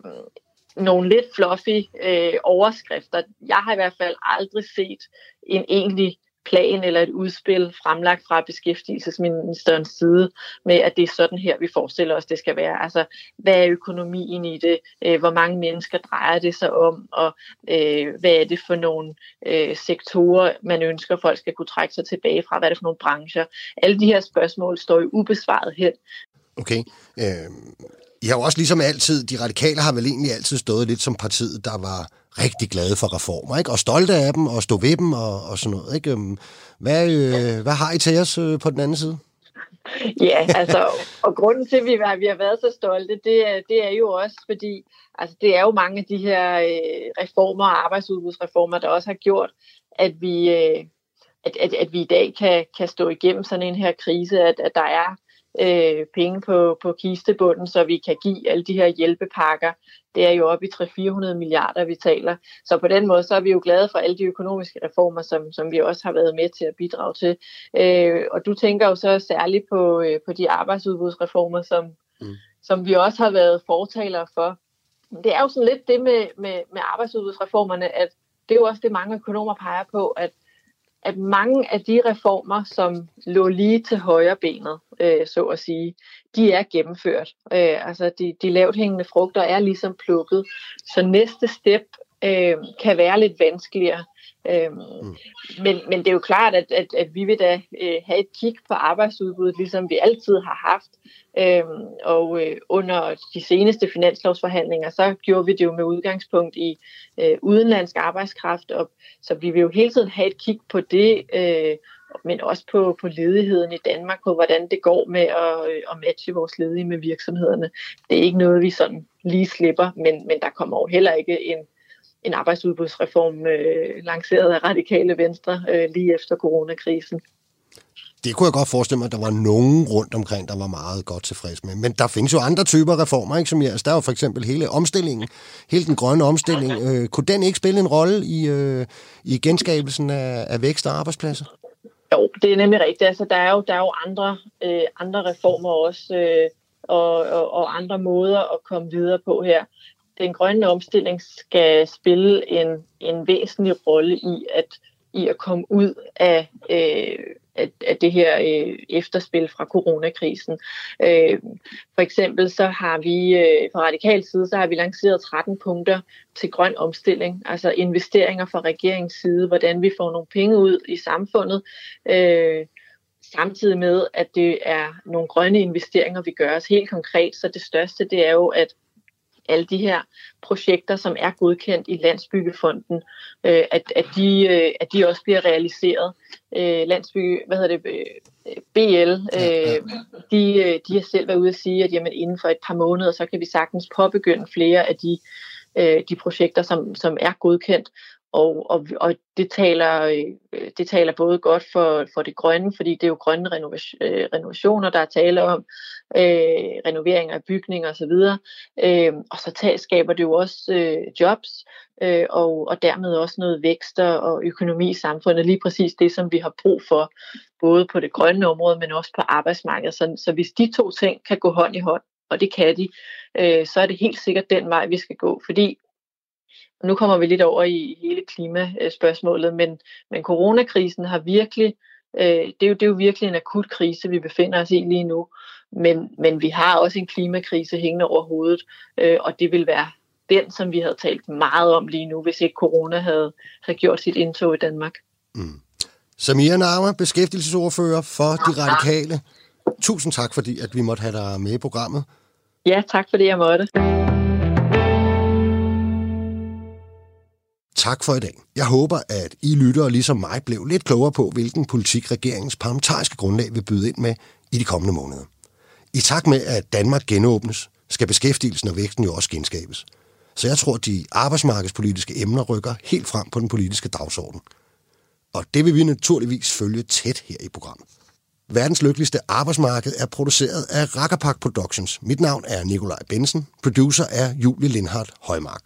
nogle lidt fluffy øh, overskrifter. Jeg har i hvert fald aldrig set en egentlig plan eller et udspil fremlagt fra beskæftigelsesministerens side med, at det er sådan her, vi forestiller os, det skal være. Altså, hvad er økonomien i det? Øh, hvor mange mennesker drejer det sig om? Og øh, hvad er det for nogle øh, sektorer, man ønsker, folk skal kunne trække sig tilbage fra? Hvad er det for nogle brancher? Alle de her spørgsmål står jo ubesvaret hen. Okay. Øh, i har jo også ligesom altid, de radikale har vel egentlig altid stået lidt som partiet, der var rigtig glade for reformer, ikke? og stolte af dem, og stå ved dem, og, og sådan noget. Ikke? Øhm, hvad, øh, hvad har I til os øh, på den anden side? Ja, altså, og grunden til, at vi har, vi har været så stolte, det er, det er jo også, fordi altså, det er jo mange af de her øh, reformer og arbejdsudbudsreformer, der også har gjort, at vi, øh, at, at, at vi i dag kan, kan stå igennem sådan en her krise, at, at der er øh, penge på, på kistebunden, så vi kan give alle de her hjælpepakker. Det er jo op i 300-400 milliarder, vi taler. Så på den måde så er vi jo glade for alle de økonomiske reformer, som, som vi også har været med til at bidrage til. Øh, og du tænker jo så særligt på, øh, på de arbejdsudbudsreformer, som, mm. som vi også har været fortalere for. Det er jo sådan lidt det med, med, med arbejdsudbudsreformerne, at det er jo også det, mange økonomer peger på, at at mange af de reformer, som lå lige til højre benet, øh, så at sige, de er gennemført. Øh, altså de, de lavt hængende frugter er ligesom plukket. Så næste step øh, kan være lidt vanskeligere. Øhm, mm. men, men det er jo klart, at, at, at vi vil da øh, have et kig på arbejdsudbuddet, ligesom vi altid har haft. Øhm, og øh, under de seneste finanslovsforhandlinger, så gjorde vi det jo med udgangspunkt i øh, udenlandsk arbejdskraft, og, så vi vil jo hele tiden have et kig på det, øh, men også på, på ledigheden i Danmark, på hvordan det går med at, øh, at matche vores ledige med virksomhederne. Det er ikke noget, vi sådan lige slipper, men, men der kommer jo heller ikke en en arbejdsudbudsreform øh, lanceret af radikale venstre øh, lige efter coronakrisen. Det kunne jeg godt forestille mig, at der var nogen rundt omkring, der var meget godt tilfreds med. Men der findes jo andre typer reformer, ikke? Som, altså, der er jo for eksempel hele omstillingen, hele den grønne omstilling. Øh, kunne den ikke spille en rolle i, øh, i genskabelsen af, af vækst og arbejdspladser? Jo, det er nemlig rigtigt. Altså, der, er jo, der er jo andre, øh, andre reformer også, øh, og, og, og andre måder at komme videre på her den grønne omstilling skal spille en, en væsentlig rolle i at, i at komme ud af, øh, af, af det her øh, efterspil fra coronakrisen. Øh, for eksempel så har vi øh, fra radikal side, så har vi lanceret 13 punkter til grøn omstilling, altså investeringer fra regeringens side, hvordan vi får nogle penge ud i samfundet, øh, samtidig med, at det er nogle grønne investeringer, vi gør os helt konkret. Så det største, det er jo, at alle de her projekter, som er godkendt i Landsbyggefonden, øh, at, at, de, øh, at de også bliver realiseret. Øh, Landsbygge, hvad hedder det, øh, BL, øh, de, øh, de har selv været ude at sige, at jamen, inden for et par måneder, så kan vi sagtens påbegynde flere af de, øh, de projekter, som, som er godkendt. Og, og, og det, taler, øh, det taler både godt for, for det grønne, fordi det er jo grønne øh, renovationer, der er tale om, øh, renovering af bygninger osv. Øh, og så tager, skaber det jo også øh, jobs, øh, og, og dermed også noget vækst og økonomi i samfundet. Lige præcis det, som vi har brug for, både på det grønne område, men også på arbejdsmarkedet. Så, så hvis de to ting kan gå hånd i hånd, og det kan de, øh, så er det helt sikkert den vej, vi skal gå. Fordi nu kommer vi lidt over i hele klimaspørgsmålet, men, men coronakrisen har virkelig, øh, det, er jo, det er jo virkelig en akut krise, vi befinder os i lige nu. Men, men vi har også en klimakrise hængende over hovedet, øh, og det vil være den, som vi havde talt meget om lige nu, hvis ikke corona havde, havde gjort sit indtog i Danmark. Mm. Samia Nama, beskæftigelsesordfører for De Radikale. Tusind tak, fordi at vi måtte have dig med i programmet. Ja, tak fordi jeg måtte. Tak for i dag. Jeg håber, at I lyttere ligesom mig blev lidt klogere på, hvilken politik regeringens parlamentariske grundlag vil byde ind med i de kommende måneder. I takt med, at Danmark genåbnes, skal beskæftigelsen og væksten jo også genskabes. Så jeg tror, at de arbejdsmarkedspolitiske emner rykker helt frem på den politiske dagsorden. Og det vil vi naturligvis følge tæt her i programmet. Verdens lykkeligste arbejdsmarked er produceret af Rakkerpak Productions. Mit navn er Nikolaj Bensen. Producer er Julie Lindhardt Højmark.